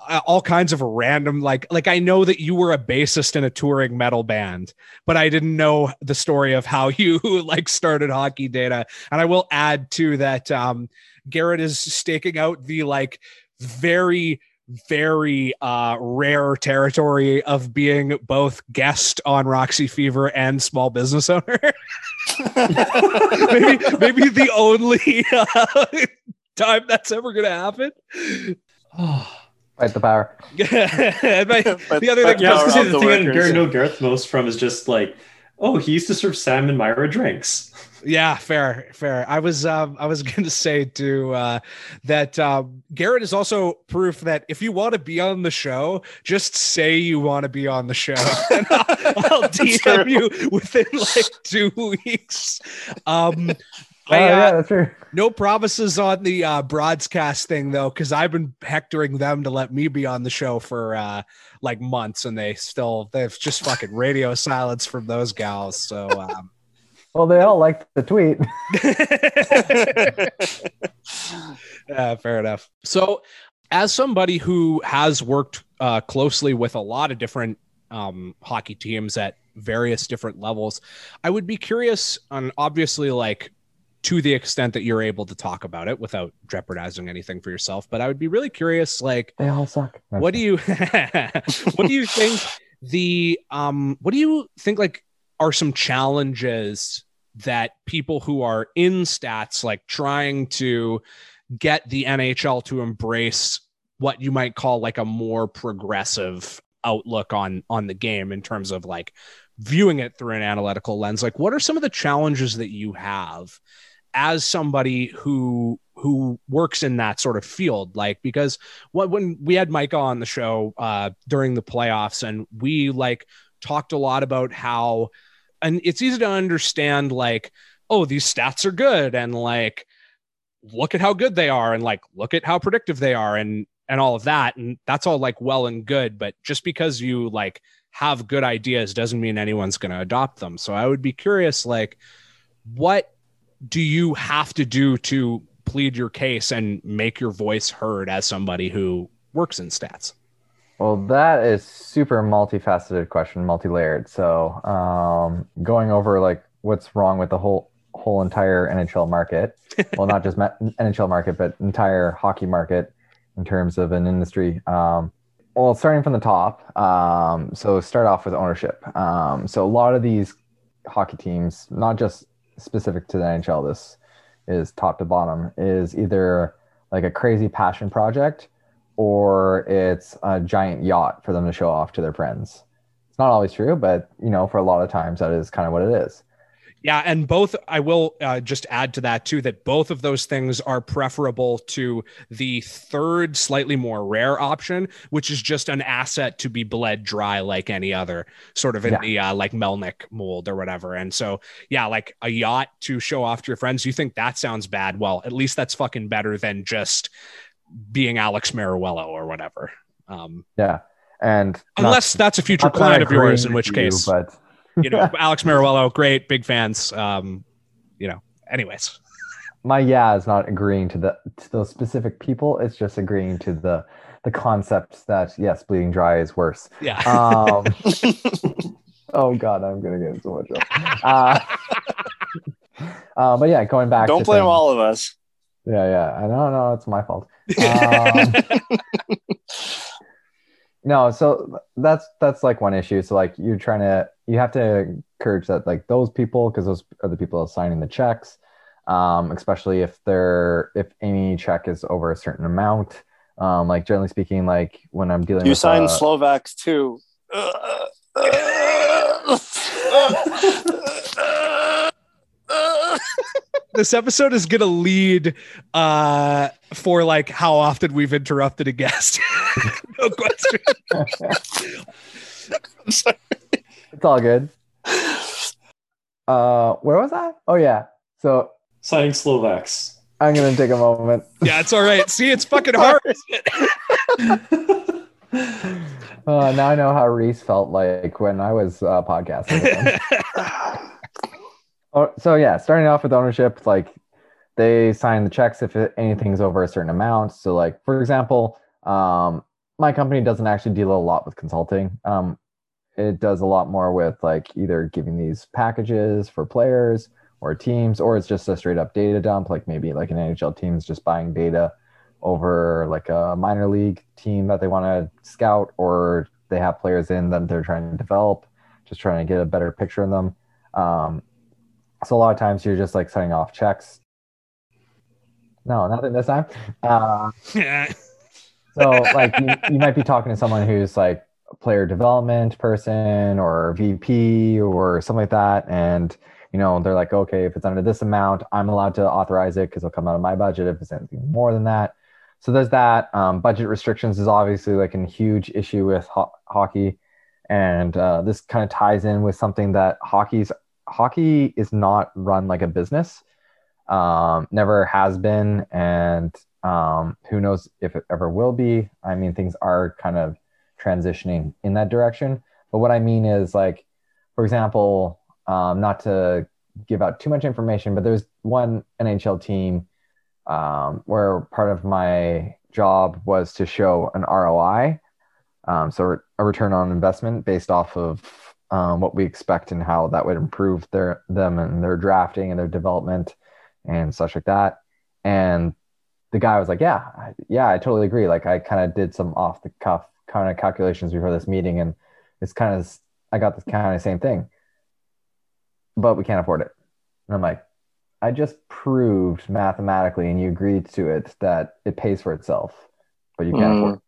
uh, all kinds of random like like I know that you were a bassist in a touring metal band, but I didn't know the story of how you like started hockey data. And I will add to that um Garrett is staking out the like very very uh rare territory of being both guest on Roxy Fever and small business owner. maybe maybe the only uh, time that's ever gonna happen. Fight the power. But But- the other thing, Yeah, I was Power gonna say the the thing I. Garrett know Gareth most from is just like, oh, he used to serve Sam and Myra drinks. Yeah, fair, fair. I was um I was gonna say to uh that um Garrett is also proof that if you want to be on the show, just say you want to be on the show. and I'll, I'll DM you within like two weeks. Um Oh, I, uh, yeah, that's true. no promises on the uh broadcast thing though, because I've been hectoring them to let me be on the show for uh like months and they still they've just fucking radio silence from those gals. So um Well, they all liked the tweet. yeah, fair enough. So, as somebody who has worked uh, closely with a lot of different um, hockey teams at various different levels, I would be curious on obviously like to the extent that you're able to talk about it without jeopardizing anything for yourself. But I would be really curious, like, They all suck. What do you what do you think the um what do you think like are some challenges that people who are in stats like trying to get the NHL to embrace what you might call like a more progressive outlook on on the game in terms of like viewing it through an analytical lens like what are some of the challenges that you have as somebody who who works in that sort of field? Like because what when we had Micah on the show uh during the playoffs and we like talked a lot about how and it's easy to understand like oh these stats are good and like look at how good they are and like look at how predictive they are and and all of that and that's all like well and good but just because you like have good ideas doesn't mean anyone's going to adopt them. So i would be curious like what do you have to do to plead your case and make your voice heard as somebody who works in stats Well, that is super multifaceted question, multi-layered. So, um, going over like what's wrong with the whole whole entire NHL market. well, not just NHL market, but entire hockey market in terms of an industry. Um, well, starting from the top. Um, so start off with ownership. Um, so a lot of these hockey teams, not just specific to the NHL, this is top to bottom, is either like a crazy passion project or it's a giant yacht for them to show off to their friends. It's not always true, but you know, for a lot of times that is kind of what it is. Yeah, and both I will uh, just add to that too that both of those things are preferable to the third, slightly more rare option, which is just an asset to be bled dry like any other, sort of in Yeah. the uh, like Melnyk mold or whatever. And so, yeah, like a yacht to show off to your friends. You think that sounds bad? Well, at least that's fucking better than just being Alex Meruelo or whatever. Um, Yeah. And not- unless that's a future not that I'm client of yours, in which you, case but you know, Alex Meruelo, great, big fans. Um, you know, anyways. my yeah is not agreeing to the to those specific people. It's just agreeing to the the concepts that yes, bleeding dry is worse. Yeah. Um, oh god, I'm gonna get in so much trouble. Uh, uh, but yeah, going back. Don't to blame things- all of us. Yeah, yeah. I don't know, no, it's my fault. Um, no, so that's that's like one issue. So like you're trying to you have to encourage that like those people because those are the people signing the checks, um, especially if they're if any check is over a certain amount. Um, like generally speaking, like when I'm dealing You with signed uh, Slovaks too. this episode is gonna lead uh for like how often we've interrupted a guest. no question. I'm sorry. it's all good. Uh, where was I? Oh yeah. So Signing Slovaks. I'm gonna take a moment. Yeah, it's all right. See, it's fucking hard. Uh, now I know how Rhys felt like when I was uh, podcasting. Oh, so yeah, starting off with ownership, like they sign the checks if anything's over a certain amount. So like for example, um, my company doesn't actually deal a lot with consulting. Um, it does a lot more with like either giving these packages for players or teams, or it's just a straight up data dump. Like maybe like an NHL team is just buying data over like a minor league team that they want to scout, or they have players in that they're trying to develop, just trying to get a better picture of them. Um, So a lot of times you're just like setting off checks. No, nothing this time. Uh, so like you, you might be talking to someone who's like a player development person or VP or something like that, and you know they're like, okay, if it's under this amount, I'm allowed to authorize it because it'll come out of my budget. If it's anything more than that, so there's that. Um, budget restrictions is obviously like a huge issue with ho- hockey, and uh, this kind of ties in with something that hockey's hockey is not run like a business. Um, never has been, and um, who knows if it ever will be. I mean, things are kind of transitioning in that direction. But what I mean is, like, for example, um, not to give out too much information, but there's one NHL team um, where part of my job was to show an ROI, um, so a return on investment based off of um, what we expect and how that would improve their them and their drafting and their development and such like that. And the guy was like, "Yeah, yeah, I totally agree. Like, I kind of did some off the cuff kind of calculations before this meeting, and it's kind of I got this kind of same thing, but we can't afford it." And I'm like, "I just proved mathematically, and you agreed to it that it pays for itself, but you can't Mm. afford." It.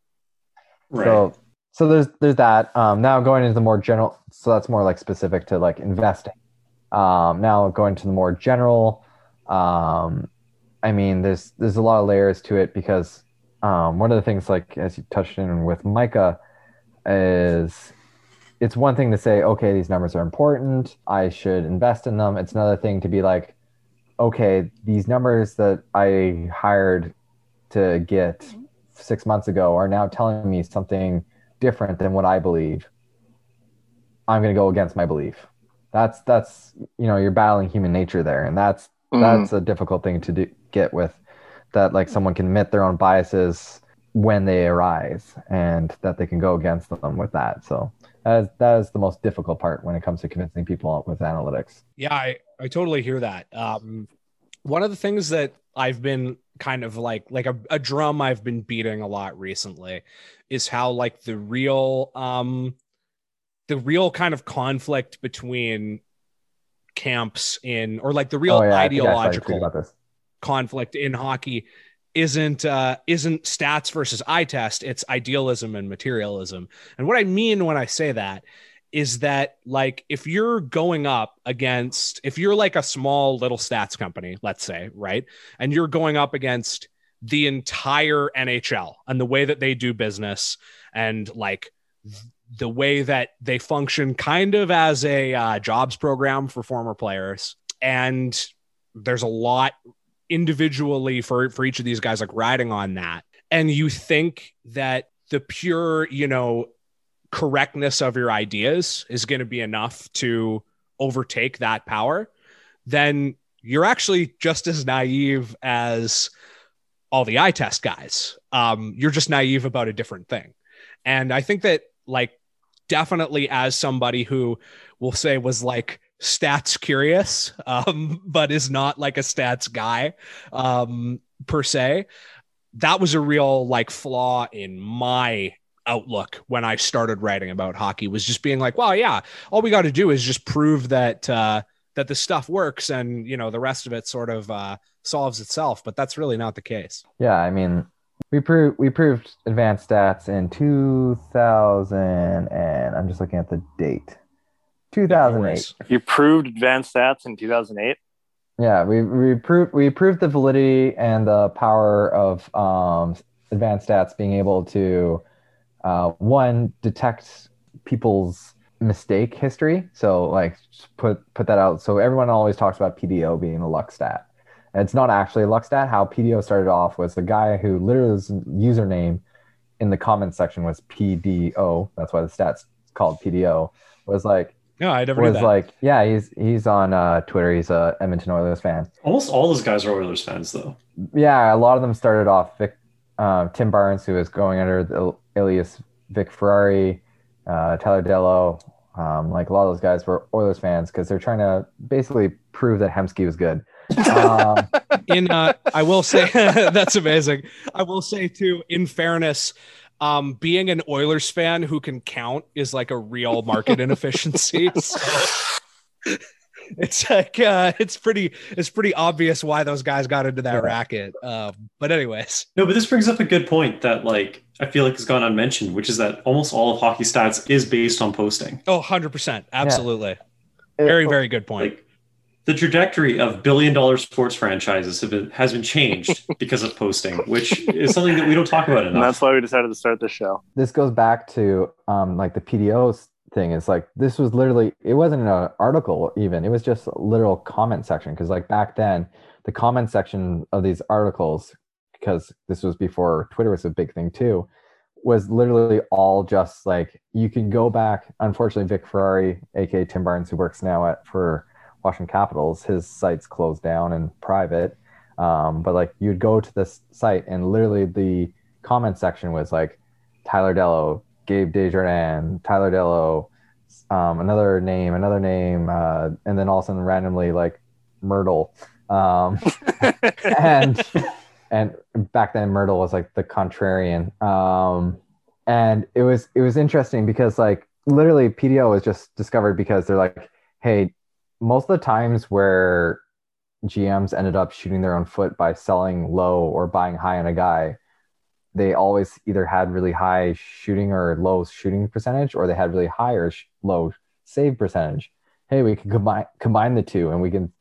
Right. So so there's there's that. Um, now going into the more general, so that's more like specific to like investing. Um, now going to the more general, um, I mean, there's there's a lot of layers to it because um, one of the things like as you touched in with Micah is it's one thing to say, okay, these numbers are important. I should invest in them. It's another thing to be like, okay, these numbers that I hired to get six months ago are now telling me something different than what I believe. I'm going to go against my belief. That's that's you know you're battling human nature there, and that's Mhm. that's a difficult thing to do, get with. That like someone can admit their own biases when they arise, and that they can go against them with that. So that is that is the most difficult part when it comes to convincing people with analytics. Yeah, I, I totally hear that. Um, one of the things that I've been kind of like like a, a drum I've been beating a lot recently is how like the real um the real kind of conflict between camps in or like the real oh yeah, I I saw you tweet ideological conflict in hockey isn't uh isn't stats versus eye test. It's idealism and materialism. And what i mean when i say that is that like if you're going up against if you're like a small little stats company let's say right and you're going up against the entire nhl and the way that they do business and like the way that they function kind of as a uh, jobs program for former players and there's a lot individually for for each of these guys like riding on that and you think that the pure you know correctness of your ideas is going to be enough to overtake that power then you're actually just as naive as all the eye test guys. Um you're just naive about a different thing. And i think that like definitely as somebody who will say was like stats curious um but is not like a stats guy um per se that was a real like flaw in my outlook when i started writing about hockey was just being like well yeah all we got to do is just prove that uh that the stuff works and you know the rest of it sort of uh solves itself but that's really not the case Yeah, I mean, we proved we proved advanced stats in 2000, and I'm just looking at the date, 2008. You proved advanced stats in 2008. Yeah, we we proved we proved the validity and the power of um, advanced stats being able to uh, one detect people's mistake history. So like just put put that out. So everyone always talks about PDO being a luck stat. And it's not actually a luck stat. How PDO started off was the guy who literally his username in the comments section was PDO. That's why the stats called PDO. Was like no i never knew was that like yeah he's he's on uh, Twitter. He's a Edmonton Oilers fan. Almost all those guys are Oilers fans, though. Yeah, a lot of them started off Vic, uh, Tim Barnes, who is going under the alias Vic Ferrari, uh, Tyler Dellow. Um, like a lot of those guys were Oilers fans because they're trying to basically prove that Hemsky was good. Um, in uh i will say that's amazing i will say too in fairness um being an oilers fan who can count is like a real market inefficiency so it's like uh, it's pretty it's pretty obvious why those guys got into that Yeah. racket. Um, but anyways, No, but this brings up a good point that like I feel like has gone unmentioned, which is that almost all of hockey stats is based on posting. oh, 100 percent, absolutely, It- very very good point. Like the trajectory of billion dollar sports franchises have been, has been changed because of posting, which is something that we don't talk about And enough. that's why we decided to start the show. this goes back to um like the PDOs thing is like this was literally it wasn't an article even it was just a literal comment section because like back then the comment section of these articles because this was before Twitter was a big thing too was literally all just like you can go back unfortunately Vic Ferrari aka Tim Barnes who works now at for Washington Capitals his site's closed down and private um, but like you'd go to this site and literally the comment section was like Tyler Dellow, Gabe Desjardins, Tyler Dellow, um, another name, another name, uh, and then all of a sudden randomly like Myrtle. Um, and and back then Myrtle was like the contrarian. Um, and it was it was interesting because like literally PDO was just discovered because they're like, hey, most of the times where GMs ended up shooting their own foot by selling low or buying high on a guy, they always either had really high shooting or low shooting percentage, or they had really high or sh- low save percentage. Hey, we can combine combine the two, and we can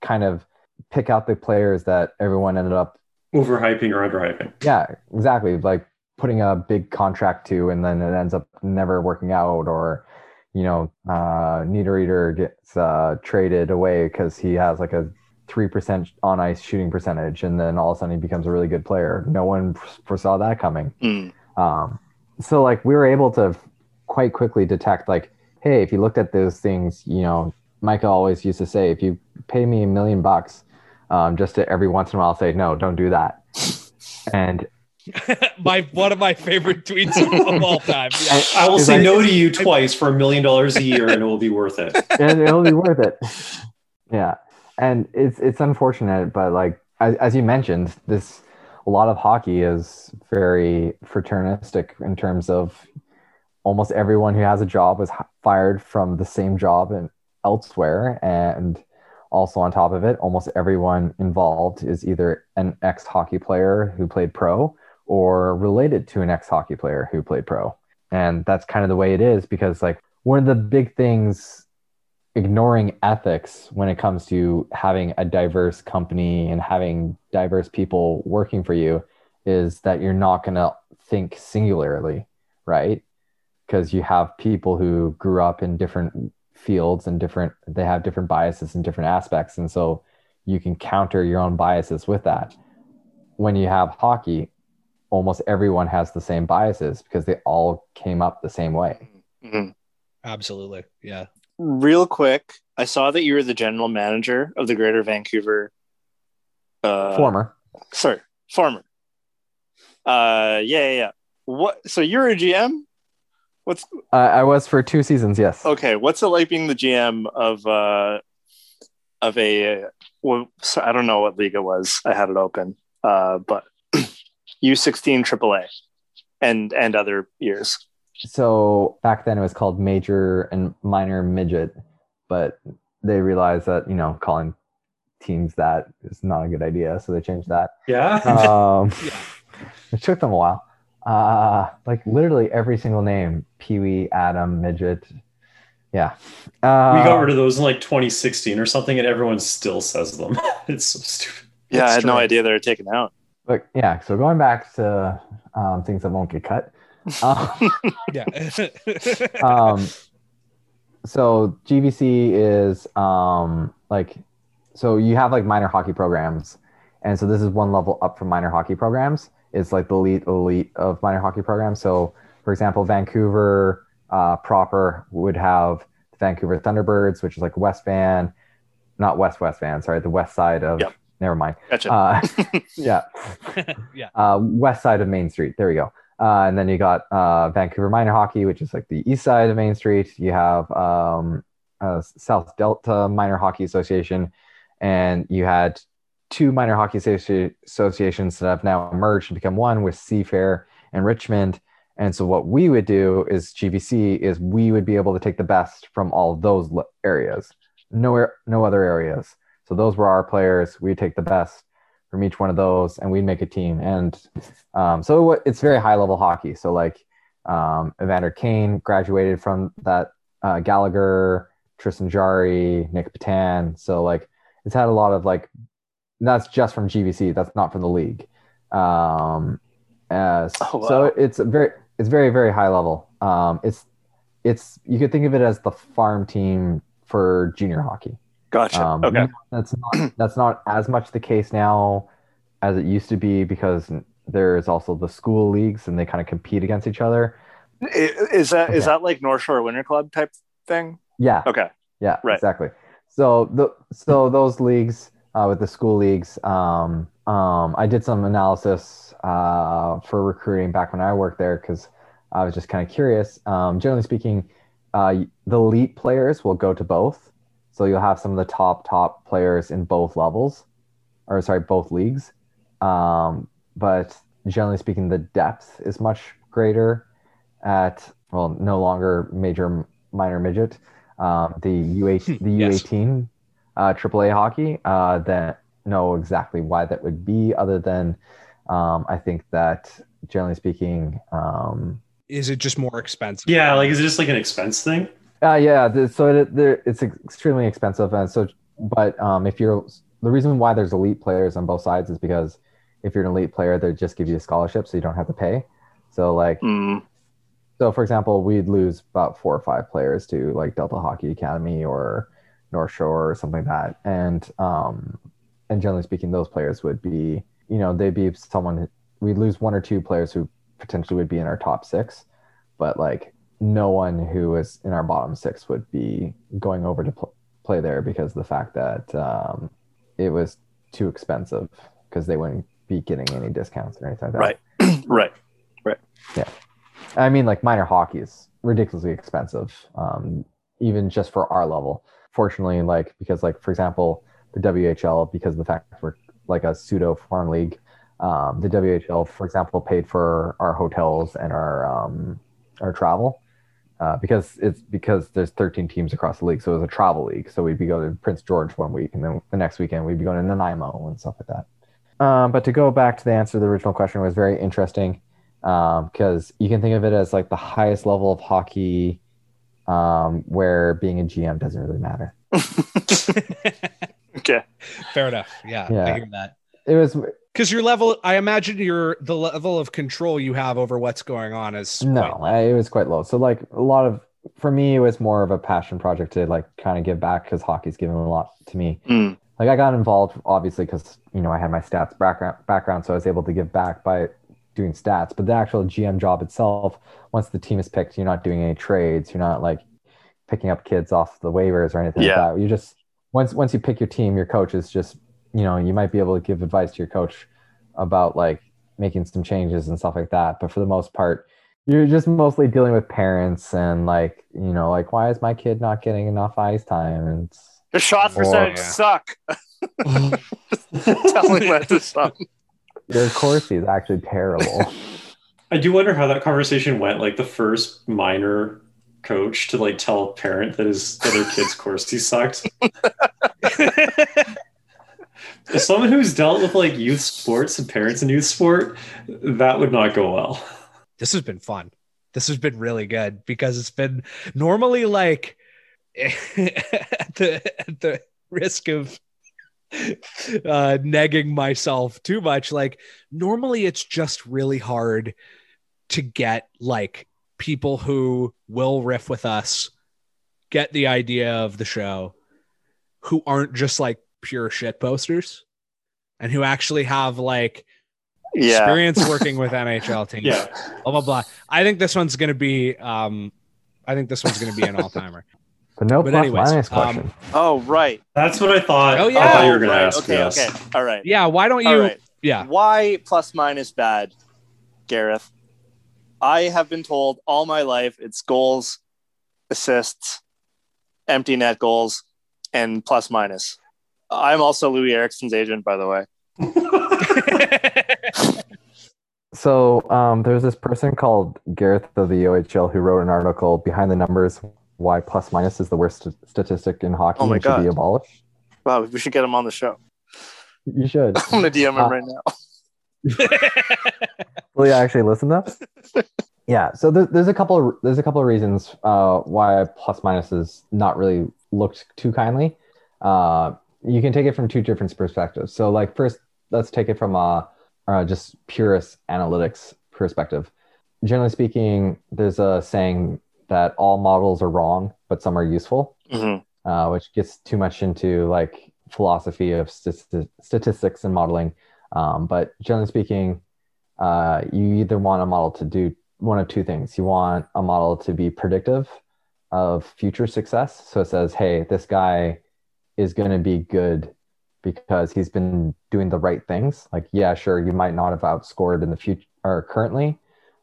kind of pick out the players that everyone ended up. Overhyping or underhyping. Yeah, exactly. Like putting a big contract to, and then it ends up never working out, or you know, uh, Niederreiter gets uh, traded away because he has like a three percent on ice shooting percentage, and then all of a sudden he becomes a really good player. No one foresaw that coming. Mm. Um, so like we were able to quite quickly detect like, hey, if you looked at those things, you know, Micah always used to say, if you pay me a million bucks, um, just to every once in a while say, no, don't do that. And my one of my favorite tweets of, of all time. Yeah. I will say I- no to you twice for a million dollars a year, and it will be worth it. and it'll be worth it. Yeah, and it's it's unfortunate, but like as, as you mentioned, this a lot of hockey is very fraternistic in terms of almost everyone who has a job was h- fired from the same job and elsewhere, and also on top of it, almost everyone involved is either an ex hockey player who played pro or related to an ex hockey player who played pro, and that's kind of the way it is because like one of the big things ignoring ethics when it comes to having a diverse company and having diverse people working for you is that you're not going to think singularly, right? Because you have people who grew up in different fields and different, they have different biases in different aspects. And so you can counter your own biases with that. When you have hockey, almost everyone has the same biases because they all came up the same way. Mhm. Absolutely. Yeah. Real quick, I saw that you were the general manager of the Greater Vancouver. Uh, Former. sorry, former. Uh, yeah, yeah, yeah. What? So you're a GM? What's Uh, I was for two seasons, yes. okay? What's it like being the GM of uh of a? Well, so I don't know what league it was. I had it open, uh, but U sixteen AAA and and other years. So back then it was called major and minor midget but they realized that you know calling teams that is not a good idea so they changed that Yeah. um, Yeah. it took them a while uh, like literally every single name pee-wee adam midget yeah uh, we got rid of those in like 2016 or something, and everyone still says them. it's so stupid. Yeah, I It's had no idea they were taken out. but yeah so going back to um, things that won't get cut um, Yeah. um, so GVC is um, like, so you have like minor hockey programs, and so this is one level up from minor hockey programs. It's like the elite elite of minor hockey programs. So, for example, Vancouver uh, proper would have Vancouver Thunderbirds, which is like West Van, not West West Van, sorry, the west side of. Yep. Never mind. Gotcha. Uh, yeah, yeah. uh, west side of Main Street. There we go. Uh, and then you got uh, Vancouver Minor Hockey, which is like the east side of Main Street. You have um, uh, South Delta Minor Hockey Association, and you had two minor hockey associations that have now merged and become one with Seafair and Richmond. And so what we would do is GVC is we would be able to take the best from all those areas. nowhere, no other areas. So those were our players. We take the best from each one of those, and we'd make a team. And um, so it's very high level hockey. So like um, Evander Kane graduated from that uh, Gallagher, Tristan Jarry, Nick Petan. So like it's had a lot of like that's just from GVC. That's not from the league. Um, uh, Oh, wow. So it's a very it's very very high level. Um, it's it's you could think of it as the farm team for junior hockey. Gotcha. Um, okay. That's not that's not as much the case now as it used to be because there's also the school leagues and they kind of compete against each other. Is that is Okay. that like North Shore Winter Club type thing? Yeah, Okay. yeah, Right. exactly. So the so those leagues uh, with the school leagues, um, um, I did some analysis uh, for recruiting back when I worked there because I was just kind of curious. Um, generally speaking, uh, the elite players will go to both. So you'll have some of the top top players in both levels, or sorry, both leagues. Um, but generally speaking, the depth is much greater at well, no longer major, minor midget. Um, the U8, the Yes. U18 uh, AAA hockey. Uh, that know exactly why that would be, other than um, I think that generally speaking, um, Is it just more expensive? Yeah, like is it just like an expense thing? Uh, yeah, the, so it, it's extremely expensive, and so but um, if you're the reason why there's elite players on both sides is because if you're an elite player, they just give you a scholarship, so you don't have to pay. So like, Mm, so for example, we'd lose about four or five players to like Delta Hockey Academy or North Shore or something like that, and um, and generally speaking, those players would be, you know, they'd be someone we'd lose one or two players who potentially would be in our top six, but like no one who is in our bottom six would be going over to pl- play there because the fact that um, it was too expensive because they wouldn't be getting any discounts or anything like that. right. right. Right. Yeah, I mean, like minor hockey is ridiculously expensive, um, even just for our level. Fortunately, like because, like for example, the WHL, because of the fact that we're like a pseudo farm league, um, the WHL, for example, paid for our hotels and our um, our travel. Uh, because it's because there's 13 teams across the league, so it was a travel league. So we'd be going to Prince George one week, and then the next weekend we'd be going to Nanaimo and stuff like that. Um, but to go back to the answer to the original question was very interesting because you can think of it as like the highest level of hockey um, where being a GM doesn't really matter. Okay. Fair enough. Yeah, I hear that. It was Because your level, I imagine your the level of control you have over what's going on is no, quite. I, it was quite low. So like a lot of for me, it was more of a passion project to like kind of give back because hockey's given a lot to me. Mm, Like I got involved obviously because you know I had my stats background background, so I was able to give back by doing stats. But the actual GM job itself, once the team is picked, you're not doing any trades. You're not like picking up kids off the waivers or anything Yeah. like that. You just once once you pick your team, your coach is just you know you might be able to give advice to your coach about like making some changes and stuff like that. But for the most part, you're just mostly dealing with parents and like you know like why is my kid not getting enough ice time and it's- The shot percentage yeah. suck. Telling that to son. Your Corsi is actually terrible. I do wonder how that conversation went. Like the first minor coach to like tell a parent that his that their kid's Corsi sucked. As someone who's dealt with like youth sports and parents in youth sport, that would not go well. this has been fun. This has been really good because it's been normally like at the at the risk of uh negging myself too much like normally it's just really hard to get like people who will riff with us get the idea of the show who aren't just like pure shit posters and who actually have like Yeah. experience working with NHL teams Yeah. blah blah blah. I think this one's gonna be um I think this one's gonna be an all timer. But no But anyways, minus um. Oh, right. That's what I thought. Oh, I yeah. thought you were gonna right. ask Okay. this. Okay. All right. yeah, why don't you right. yeah. Why plus minus bad, Gareth? I have been told all my life it's goals, assists, empty net goals, and plus minus. I'm also Loui Eriksson's agent, by the way. So um, there's this person called Gareth of the OHL who wrote an article behind the numbers why plus minus is the worst st- statistic in hockey Oh my and should be abolished? Wow, we should get him on the show. You should. I'm gonna DM him Uh, right now. Will you actually listen though? yeah. So there, there's a couple. Of, there's a couple of reasons uh, why plus minus is not really looked too kindly. Uh, you can take it from two different perspectives. So like first, let's take it from a uh, just purist analytics perspective. Generally speaking, there's a saying that all models are wrong, but some are useful Mhm. uh, which gets too much into like philosophy of st- statistics and modeling. Um, but generally speaking, uh, you either want a model to do one of two things. You want a model to be predictive of future success. So it says, hey, this guy is going to be good because he's been doing the right things. Like, yeah, sure, you might not have outscored in the future or currently.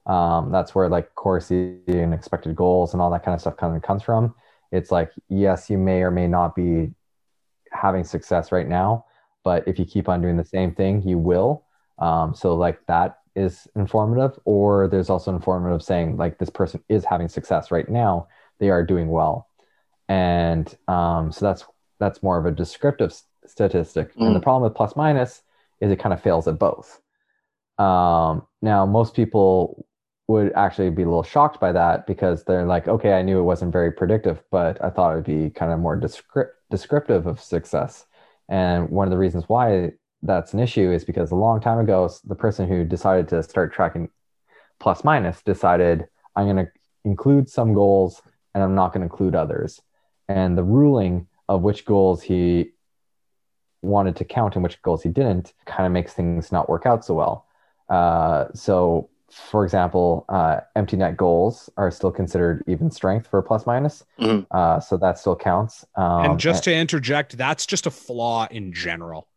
Um, that's where like Corsi and expected goals and all that kind of stuff of comes from it's like yes you may or may not be having success right now but if you keep on doing the same thing you will um, so like that is informative or there's also informative saying like this person is having success right now they are doing well and um, so that's that's more of a descriptive statistic and the problem with plus minus is it kind of fails at both um, now most people would actually be a little shocked by that because they're like, okay, I knew it wasn't very predictive, but I thought it would be kind of more descript- descriptive of success. And one of the reasons why that's an issue is because a long time ago, the person who decided to start tracking plus minus decided, I'm going to include some goals and I'm not going to include others. And the ruling of which goals he wanted to count and which goals he didn't kind of makes things not work out so well. Uh, so, for example, uh, empty net goals are still considered even strength for plus minus. Mhm. Uh, so that still counts. Um, and just to interject, that's just a flaw in general.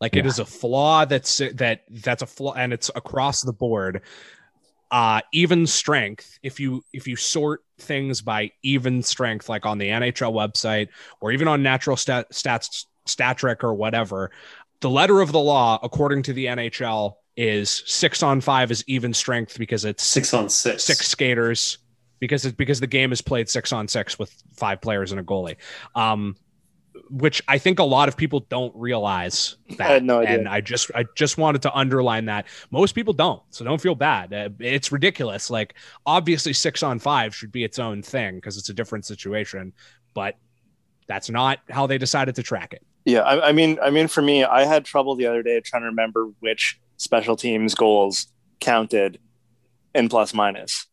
Like it Yeah. is a flaw that's that that's a flaw, and it's across the board. Uh, even strength. If you if you sort things by even strength, like on the NHL website or even on Natural Stat, Stats Statric or whatever, the letter of the law, according to the NHL, is six on five is even strength because it's Six on six. six skaters because it's because the game is played six on six with five players and a goalie. Um, which I think a lot of people don't realize that. I had no idea. And I just I just wanted to underline that most people don't. So don't feel bad. Uh, it's ridiculous. Like obviously six on five should be its own thing because it's a different situation, but that's not how they decided to track it. Yeah, I, I mean, I mean, for me, I had trouble the other day trying to remember which special teams goals counted in plus minus.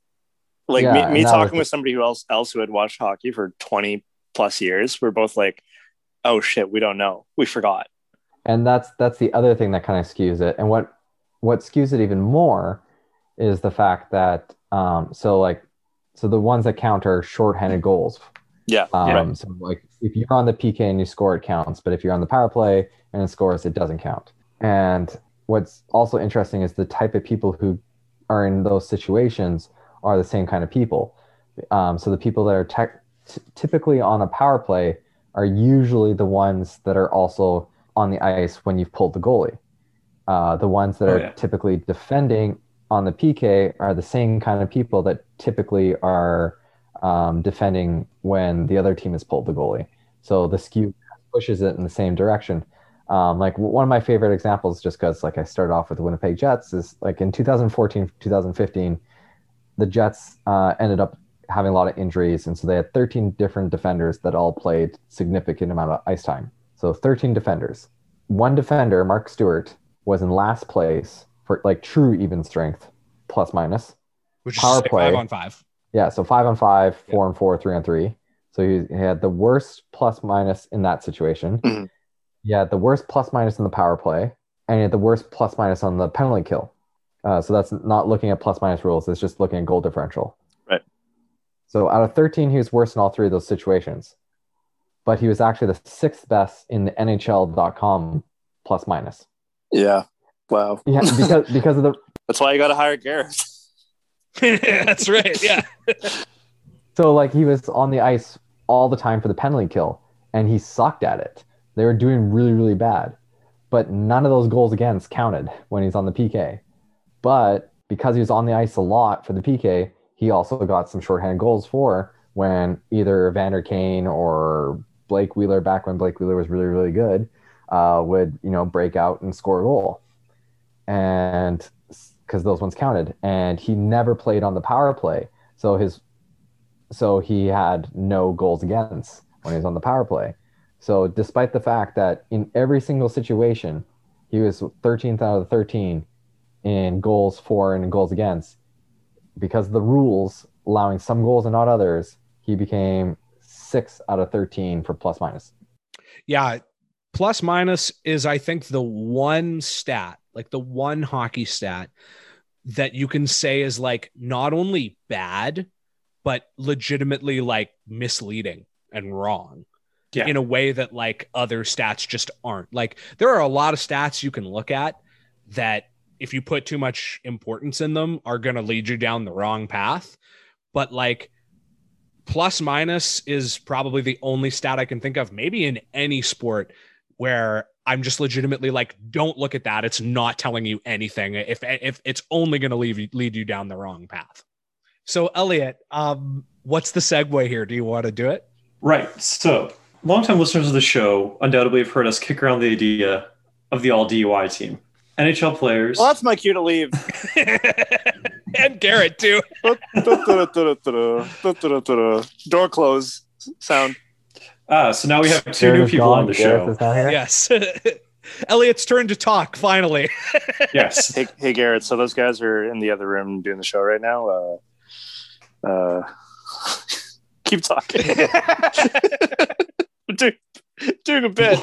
Like Yeah, me, me talking with somebody who else else who had watched hockey for twenty plus years, we're both like, "Oh shit, we don't know, we forgot." and that's that's the other thing that kind of skews it. And what what skews it even more is the fact that um so like so the ones that count are shorthanded goals. Yeah, um so like if you're on the pk and you score it counts. But if you're on the power play and it scores it doesn't count. And what's also interesting is the type of people who are in those situations are the same kind of people. Um, so the people that are tech t- typically on a power play are usually the ones that are also on the ice when you've pulled the goalie. Uh, the ones that Oh, are yeah. typically defending on the PK are the same kind of people that typically are um, defending when the other team has pulled the goalie. So the skew pushes it in the same direction. Um, like one of my favorite examples, just because like I started off with the Winnipeg Jets, is like in 2014, 2015, the Jets uh, ended up having a lot of injuries, and so they had 13 different defenders that all played significant amount of ice time. So 13 defenders. One defender, Mark Stuart, was in last place for like true even strength, plus minus. Which Power is say play. five on five. Yeah, so five on five, four on four, three on three. So he, he had the worst plus minus in that situation. Mhm. He the worst plus minus in the power play, and he had the worst plus minus on the penalty kill. Uh, so that's not looking at plus minus rules; it's just looking at goal differential. Right. So out of 13, he was worse in all three of those situations, but he was actually the sixth best in the NHL.com plus minus. yeah, wow. Yeah, because because of the That's why you got to hire Garrett. That's right. Yeah. So like he was on the ice all the time for the penalty kill, and he sucked at it. They were doing really really bad, but none of those goals against counted when he's on the PK. But because he was on the ice a lot for the PK, he also got some shorthanded goals for when either Vander Kane or Blake Wheeler, back when Blake Wheeler was really, really good, uh, would you know break out and score a goal, and because those ones counted, and he never played on the power play, so his so he had no goals against when he was on the power play. So despite the fact that in every single situation he was 13th out of 13 in goals for and goals against, because the rules allowing some goals and not others, he became six out of 13 for plus minus. Yeah. Plus minus is, I think, the one stat, like the one hockey stat that you can say is like not only bad, but legitimately like misleading and wrong Yeah. in a way that like other stats just aren't. Like there are a lot of stats you can look at that if you put too much importance in them are going to lead you down the wrong path. But like plus minus is probably the only stat I can think of, maybe in any sport where I'm just legitimately like, don't look at that. It's not telling you anything. If if it's only going to lead you lead you down the wrong path. So Elliot, um, what's the segue here? Do you want to do it? Right. So, longtime listeners of the show undoubtedly have heard us kick around the idea of the all DUI team. NHL players. Well, that's my cue to leave. and Garrett too. Door close sound. Ah, so now we have two Garrett new people gone. on the Gareth show. is not here. Yes. Elliot's turn to talk finally. Yes. Hey, hey, Garrett. So those guys are in the other room doing the show right now. Uh, uh, keep talking. doing, doing a bit.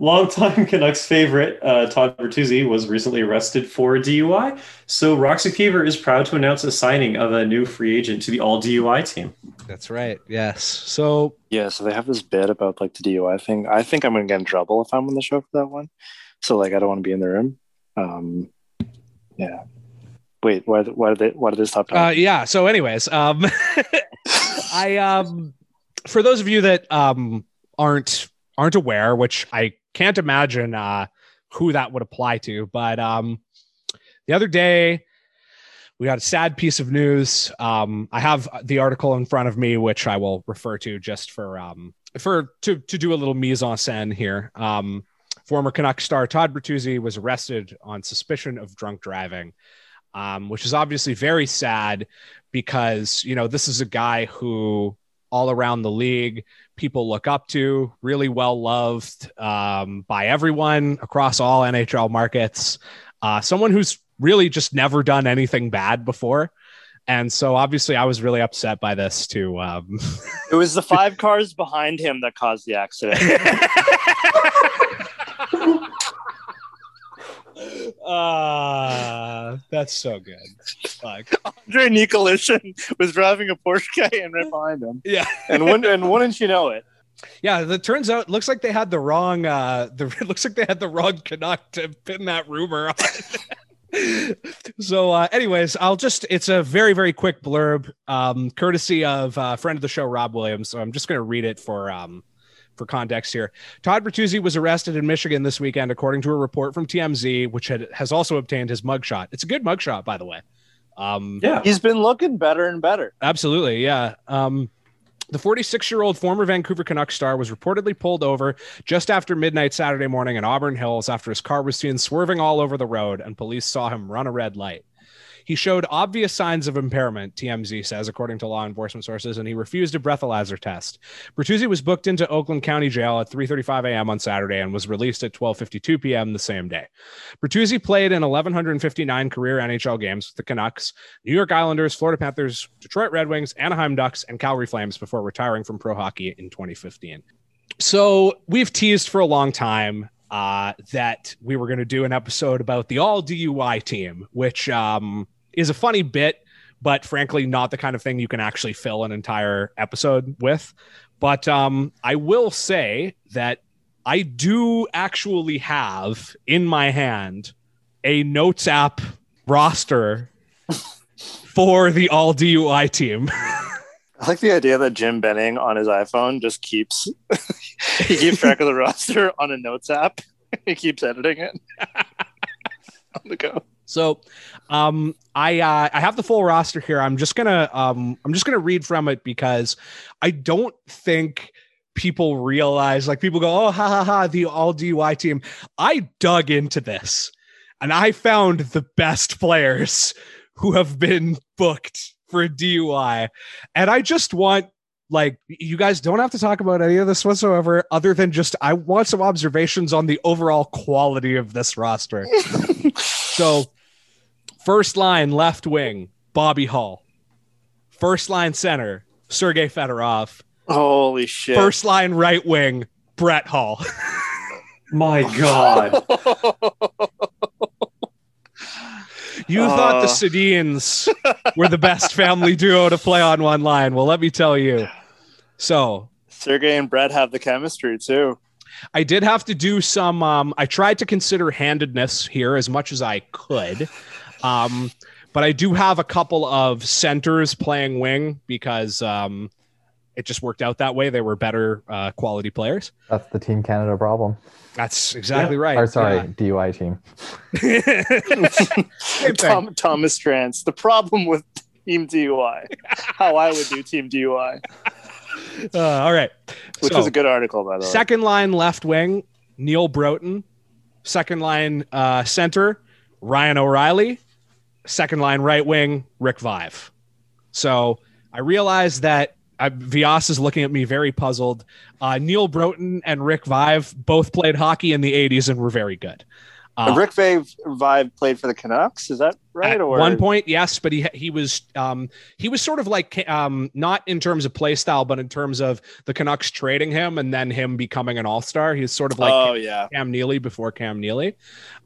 Longtime Canucks favorite uh, Todd Bertuzzi was recently arrested for DUI. So Roxy Fever is proud to announce a signing of a new free agent to the all DUI team. That's right. Yes. So Yeah, so they have this bit about like the DUI thing. I think I'm gonna get in trouble if I'm on the show for that one. So like, I don't want to be in the room. Um, yeah. Wait, why? Why did they? Why did they stop uh, yeah. So, anyways, um, I um, for those of you that um aren't aren't aware, which I can't imagine uh who that would apply to, but um, the other day we got a sad piece of news. Um, I have the article in front of me, which I will refer to just for um for to to do a little mise en scène here. Um, former Canuck star Todd Bertuzzi was arrested on suspicion of drunk driving, um, which is obviously very sad because you know this is a guy who all around the league people look up to, really well loved um, by everyone across all NHL markets. Uh, someone who's really just never done anything bad before. And so obviously I was really upset by this too. Um, It was the five cars behind him that caused the accident. uh, that's so good. Fuck. Andre Nikolishin was driving a Porsche Cayenne right behind him, Yeah. and when and wouldn't you know it? Yeah, it turns out looks like they had the wrong uh the it looks like they had the wrong Canuck to pin that rumor on. so uh anyways, I'll just it's a very very quick blurb um courtesy of uh friend of the show Rob Williams. So I'm just going to read it for um for context here. Todd Bertuzzi was arrested in Michigan this weekend according to a report from TMZ which had, has also obtained his mugshot. It's a good mugshot by the way. Um Yeah. He's been looking better and better. Absolutely, yeah. Um, the 46 year old former Vancouver Canucks star was reportedly pulled over just after midnight Saturday morning in Auburn Hills after his car was seen swerving all over the road and police saw him run a red light. He showed obvious signs of impairment, TMZ says, according to law enforcement sources, and he refused a breathalyzer test. Bertuzzi was booked into Oakland County Jail at 3:35 a.m. on Saturday and was released at 12:52 p.m. the same day. Bertuzzi played in 1,159 career NHL games with the Canucks, New York Islanders, Florida Panthers, Detroit Red Wings, Anaheim Ducks, and Calgary Flames before retiring from pro hockey in 2015. So we've teased for a long time uh, that we were going to do an episode about the all DUI team, which um, is a funny bit, but frankly, not the kind of thing you can actually fill an entire episode with. But um, I will say that I do actually have in my hand a Notes app roster for the all DUI team. I like the idea that Jim Benning on his iPhone just keeps he keeps track of the roster on a notes app. he keeps editing it on the go. So, um, I uh, I have the full roster here. I'm just gonna um, I'm just gonna read from it because I don't think people realize like people go oh ha ha ha the all DUI team. I dug into this and I found the best players who have been booked for DUI, and I just want like you guys don't have to talk about any of this whatsoever other than just i want some observations on the overall quality of this roster so first line left wing bobby hull first line center sergey fedorov Holy shit! first line right wing brett hull My God. you thought the Uh. were the best family duo to play on one line well let me tell you so Sergey and Brett have the chemistry too. I did have to do some. Um, I tried to consider handedness here as much as I could, um, but I do have a couple of centers playing wing because um, it just worked out that way. They were better uh, quality players. That's the Team Canada problem. That's exactly Yeah. right. Or sorry, DUI team. Yeah. Same thing. Tom, Thomas Drance. The problem with Team DUI. How I would do Team DUI, Uh, all right. which So- was a good article by the way. Second line left wing, Neal Broten. Second line uh, center, Ryan O'Reilly. Second line right wing, Rick Vaive. So I realized that I, Vias is looking at me very puzzled. Uh, Neal Broten and Rick Vaive both played hockey in the 80s and were very good. Uh, Rick Vaive played for the Canucks. Is that right? at or one point, yes, but he he was um he was sort of like um not in terms of play style, but in terms of the Canucks trading him and then him becoming an all star. He's sort of like oh yeah. Cam Neely before Cam Neely.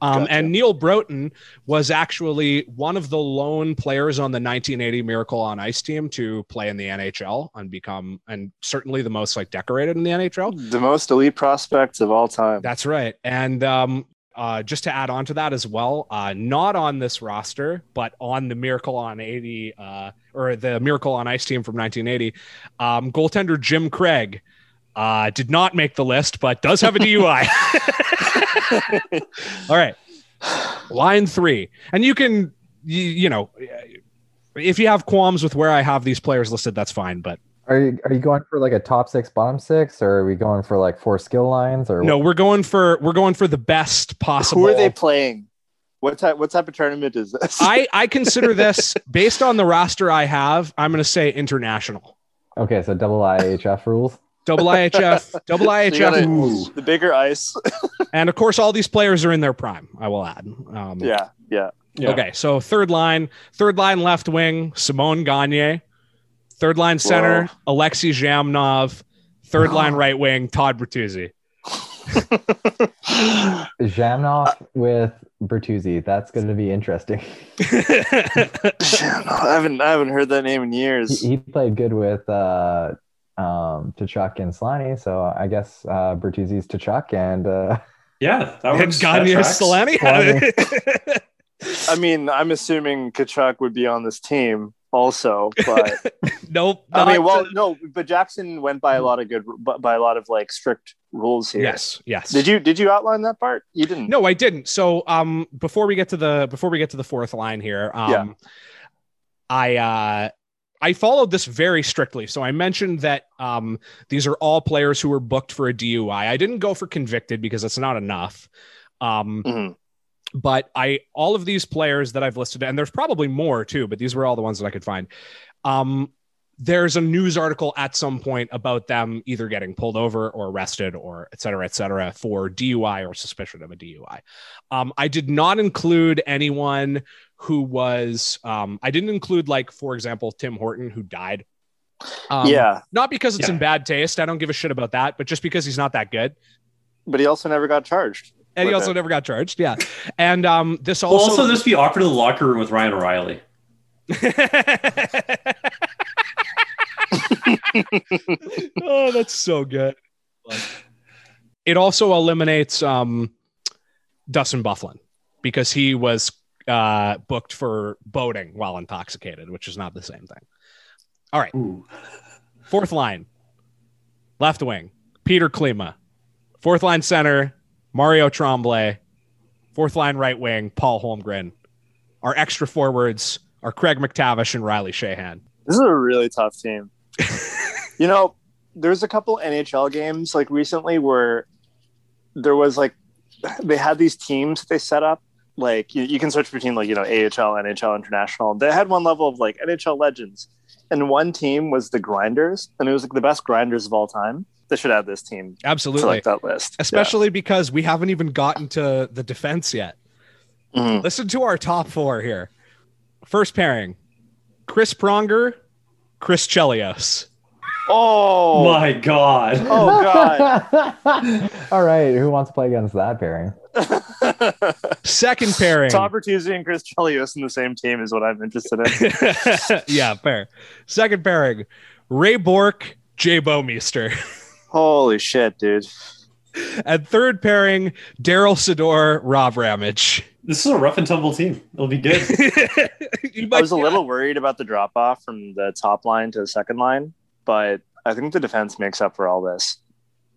Um, Gotcha. And Neal Broten was actually one of the lone players on the 1980 Miracle on Ice team to play in the NHL and become, and certainly the most like decorated in the NHL. The most elite prospects of all time. That's right. And um, uh, just to add on to that as well, uh, not on this roster, but on the Miracle on 80 uh, or the Miracle on Ice team from 1980, um, goaltender Jim Craig uh, did not make the list, but does have a DUI. All right. Line three. And you can, you, you know, if you have qualms with where I have these players listed, that's fine. But Are you are you going for like a top six, bottom six, or are we going for like four skill lines? Or no, we're going for we're going for the best possible. Who are they playing? What type? What type of tournament is this? I I consider this based on the roster I have. I'm going to say international. Okay, so double IHF rules. Double IHF, double you gotta- IHF, the bigger ice. and of course, all these players are in their prime. I will add. Um, yeah, yeah. Yeah. Okay, so third line, third line left wing, Simon Gagne. Third line center, Alexei Zhamnov. Third line right wing, Todd Bertuzzi. Zhamnov with Bertuzzi. That's going to be interesting. I haven't I haven't heard that name in years. he played good with uh, um, Tkachuk and Selanne, so I guess uh, Bertuzzi's Tkachuk and uh, Yeah, that and works. That Gagne tracks. I mean, I'm assuming Tkachuk would be on this team also, but nope. I mean, well, no, but Jackson went by a lot of good, by a lot of like strict rules here. yes, yes. Did you did you outline that part? You didn't. No, I didn't. So um before we get to the before we get to the fourth line here, um Yeah. I uh I followed this very strictly. So I mentioned that um these are all players who were booked for a DUI. I didn't go for convicted because it's not enough. Um Mhm. But I all of these players that I've listed, and there's probably more too, but these were all the ones that I could find. Um, there's a news article at some point about them either getting pulled over or arrested or et cetera, et cetera, for DUI or suspicion of a DUI. Um, I did not include anyone who was. Um, I didn't include, like, for example, Tim Horton who died. Um, yeah, not because it's Yeah. in bad taste. I don't give a shit about that, but just because he's not that good. but he also never got charged. And he also never got charged. Yeah. And um, this also, also, this be awkward in the locker room with Ryan O'Reilly. oh, that's so good. It also eliminates um, Dustin Byfuglien because he was uh, booked for boating while intoxicated, which is not the same thing. All right, Ooh. fourth line, left wing, Peter Klima. Fourth line center, Mario Tremblay. Fourth line right wing, Paul Holmgren. our extra forwards are Craig MacTavish and Riley Sheahan. This is a really tough team. you know, there's a couple NHL games like recently where there was like they had these teams they set up. Like you, you can switch between like you know AHL, NHL, international. They had one level of like NHL legends, and one team was the Grinders, and it was like the best Grinders of all time. They should add this team to Absolutely. like that list, Especially because we haven't even gotten to the defense yet. Yeah. Mhm. Listen to our top four here. First pairing Chris Pronger, Chris Chelios. Oh, My God. oh god. All right, who wants to play against that pairing? Second pairing. Tom Bertuzzi and Chris Chelios in the same team is what I'm interested in. yeah, fair. Second pairing Ray Bourque, Jay Bouwmeester. Holy shit, dude. And third pairing Darryl Sydor, Rob Ramage. This is a rough and tumble team. It'll be good. You I was a little worried about the drop off from the top line to the second line, but I think the defense makes up for all this.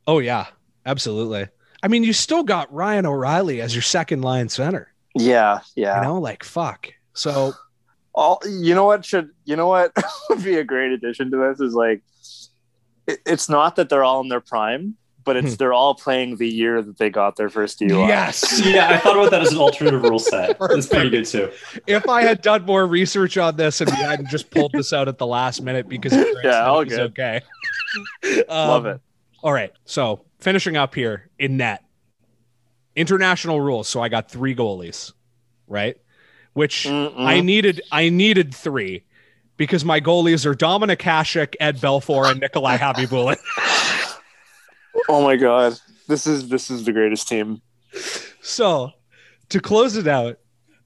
Oh, yeah, absolutely. I mean, you still got Ryan O'Reilly as your second line center. Yeah, yeah. You know, like fuck. So all you know what should you know what would be a great addition to this is like it, it's not that they're all in their prime, but it's Hmm. they're all playing the year that they got their first DUI. yes, yeah, I thought about that as an alternative rule set. That's pretty good too. if I had done more research on this and we hadn't just pulled this out at the last minute because Grant Yeah, said all it good. okay. Love Um, it. All right. So finishing up here in net, international rules. So I got three goalies, right? Which Mm-mm. I needed. I needed three because my goalies are Dominic Hasek, Ed Belfour, and Nikolai Khabibulin. oh my god. This is this is the greatest team. so to close it out,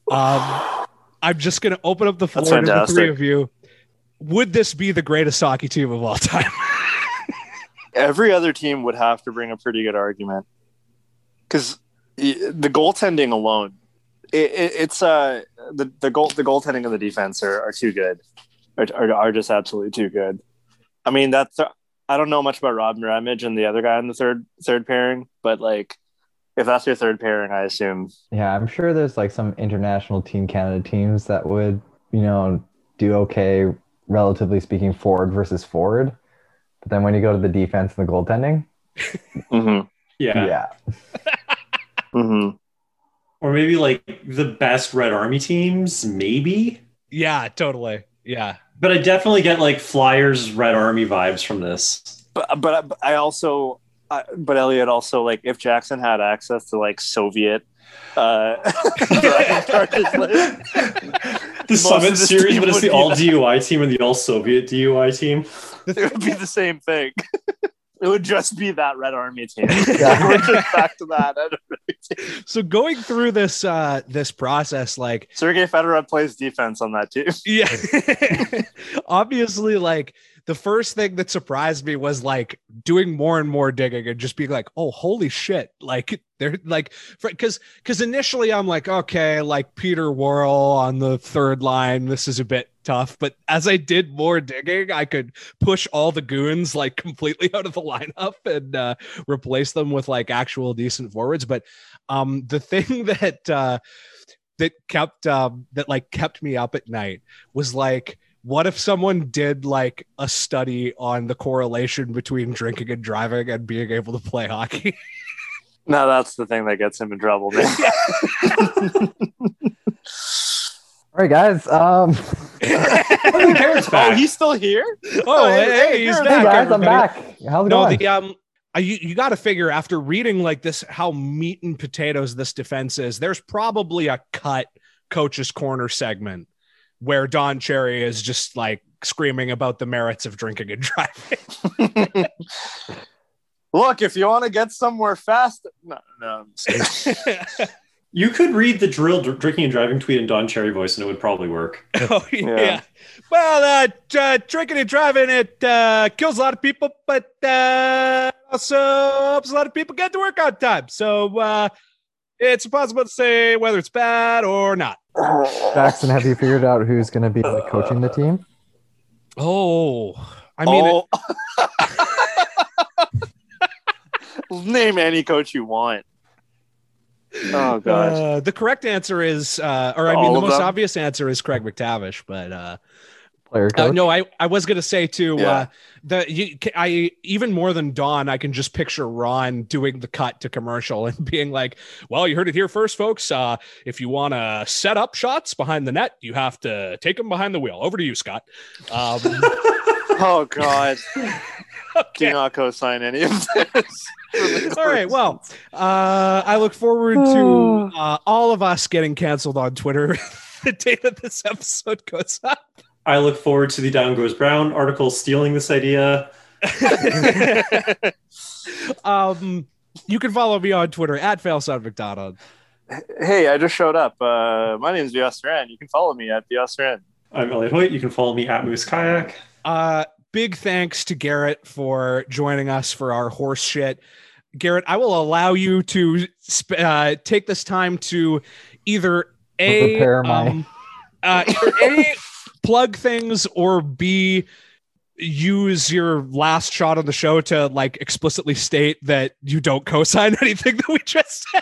um, I'm just going to open up the floor to the three of you. Would this be the greatest hockey team of all time? Every other team would have to bring a pretty good argument. Cuz the goaltending alone it, it, it's uh the the goal the goaltending and the defense are, are too good. Are, are, are just absolutely too good. I mean that's I don't know much about Rob Ramage and the other guy in the third third pairing, but like if that's your third pairing, I assume Yeah, I'm sure there's like some international Team Canada teams that would, you know, do okay, relatively speaking, forward versus forward. But then when you go to the defense and the goaltending, mm-hmm. Yeah. yeah, Mm-hmm. Or maybe like the best Red Army teams, maybe. yeah, totally. Yeah. But I definitely get like Flyers Red Army vibes from this. But but I also I, but Elliot also like if Jackson had access to like Soviet uh driving charges list, The Summit series, but it's the all. DUI team and the all Soviet DUI team. it would be the same thing. It would just be that Red Army team. Yeah. We're just back to that. Red Army team. So going through this uh this process, like Sergei Fedorov plays defense on that team. yeah obviously like the first thing that surprised me was like doing more and more digging and just being like oh holy shit. Like they're like because because initially i'm like okay like peter worrell on the third line this is a bit tough. But as i did more digging i could push all the goons like completely out of the lineup and uh replace them with like actual decent forwards. But um the thing that uh that kept um that like kept me up at night was like what if someone did like a study on the correlation between drinking and driving and being able to play hockey No, that's the thing that gets him in trouble, man. All right, guys. Um, Oh, Garrett's oh, he's still here? oh hey, hey, hey, he's Garrett. back hey guys, I'm everybody. back. How's it no going? the um I, you, you got to figure after reading like this how meat and potatoes this defense is there's probably a cut coach's corner segment where don cherry is just like screaming about the merits of drinking and driving Look, if you want to get somewhere fast, no, no. I'm. You could read the drill dr- drinking and driving tweet in Don Cherry voice and it would probably work. oh yeah. Yeah. well uh, uh drinking and driving it uh kills a lot of people but uh also helps a lot of people get to work on time so uh it's impossible to say whether it's bad or not Jackson, have you figured out who's going to be like coaching the team? oh i mean oh. Name any coach you want. Oh god. Uh, the correct answer is, uh, or I mean, the most them? obvious answer is Craig MacTavish, but uh, Player uh, no, I, I was gonna say too. Yeah. Uh, the you, I even more than Don, I can just picture Ron doing the cut to commercial and being like, "Well, you heard it here first, folks. Uh, if you want to set up shots behind the net, you have to take them behind the wheel." Over to you, Scott. Um, Oh god. Do not co-sign any of this. All right. Well, uh, I look forward to uh, all of us getting canceled on Twitter the day that this episode goes up. I look forward to the Down Goes Brown article stealing this idea. um, you can follow me on Twitter at FailSound McDonald. hey, I just showed up. Uh, my name is Viosteran. You can follow me at Viosteran. I'm Elliot Hoyt. You can follow me at Moose Kayak. Uh, big thanks to Garrett for joining us for our horse shit. Garrett, I will allow you to sp- uh, take this time to either a Prepare my- um, uh, either a plug things or b use your last shot on the show to like explicitly state that you don't co-sign anything that we just said.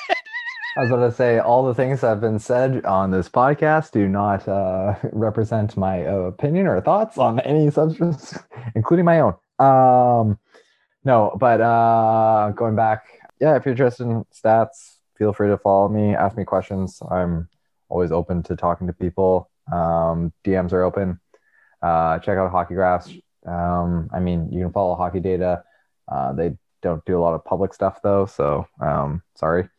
I was going to say all the things that have been said on this podcast do not uh, represent my opinion or thoughts on any substance, including my own. Um, no, but uh, going back, yeah, if you're interested in stats, feel free to follow me, ask me questions. I'm always open to talking to people. Um, DMs are open. Uh, check out Hockey Graphs. Um, I mean, you can follow Hockey Data. Uh, they don't do a lot of public stuff though, so um, sorry.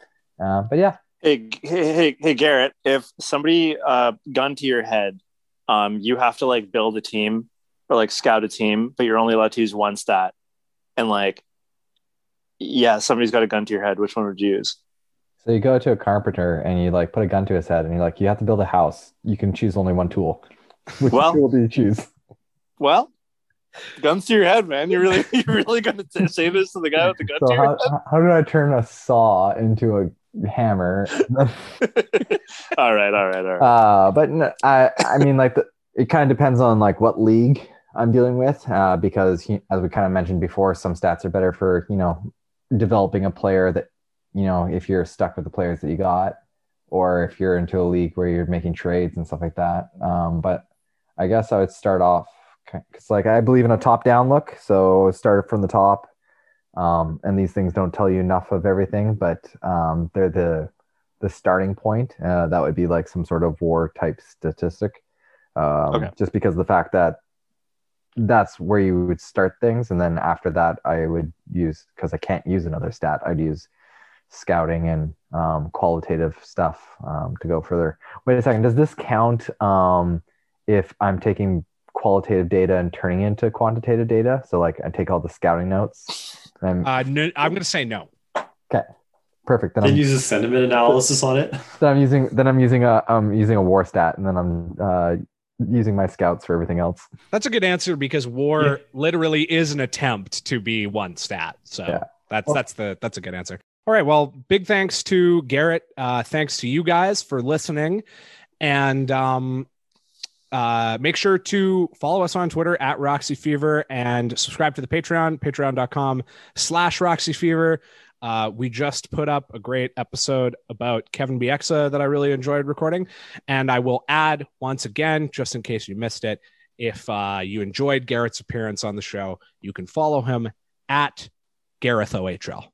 Uh, but yeah, Hey, hey, hey, hey, Garrett. If somebody uh, gun to your head, um, you have to like build a team or like scout a team, but you're only allowed to use one stat. And like, yeah, somebody's got a gun to your head. Which one would you use? So you go to a carpenter and you like put a gun to his head and you're like, you have to build a house. You can choose only one tool. Which Well- tool do you choose? Well, guns to your head, man. You're really, you're really going to say this to the guy with the gun So to your how, head? how did I turn a saw into a hammer? all right, all right, all right. uh, but no, I, I mean, like the, it kind of depends on like what league I'm dealing with, uh, because he, as we kind of mentioned before, some stats are better for you know developing a player that you know if you're stuck with the players that you got, or if you're into a league where you're making trades and stuff like that. Um, but I guess I would start off because like I believe in a top-down look, so start from the top. Um, and these things don't tell you enough of everything, but um, they're the the starting point. Uh, that would be like some sort of war type statistic. Um, Okay. Just because of the fact that that's where you would start things, and then after that, I would use because I can't use another stat. I'd use scouting and um, qualitative stuff um, to go further. Wait a second. Does this count um, if I'm taking qualitative data and turning into quantitative data? So like I take all the scouting notes. And Uh, no, I'm going to say no. Okay, perfect. Then Then I'm, uses sentiment analysis on it. then I'm using then I'm using a I'm using a war stat, and then I'm uh, using my scouts for everything else. That's a good answer because war Yeah. literally is an attempt to be one stat. So Yeah. that's Well- that's the that's a good answer. All right. Well, big thanks to Garrett. Uh, thanks to you guys for listening, and um, uh, make sure to follow us on Twitter at Roxy Fever and subscribe to the Patreon, patreon.com slash Roxy Fever. Uh, we just put up a great episode about Kevin Bieksa that I really enjoyed recording. And I will add once again, just in case you missed it, if uh, you enjoyed Garrett's appearance on the show, you can follow him at Gareth OHL.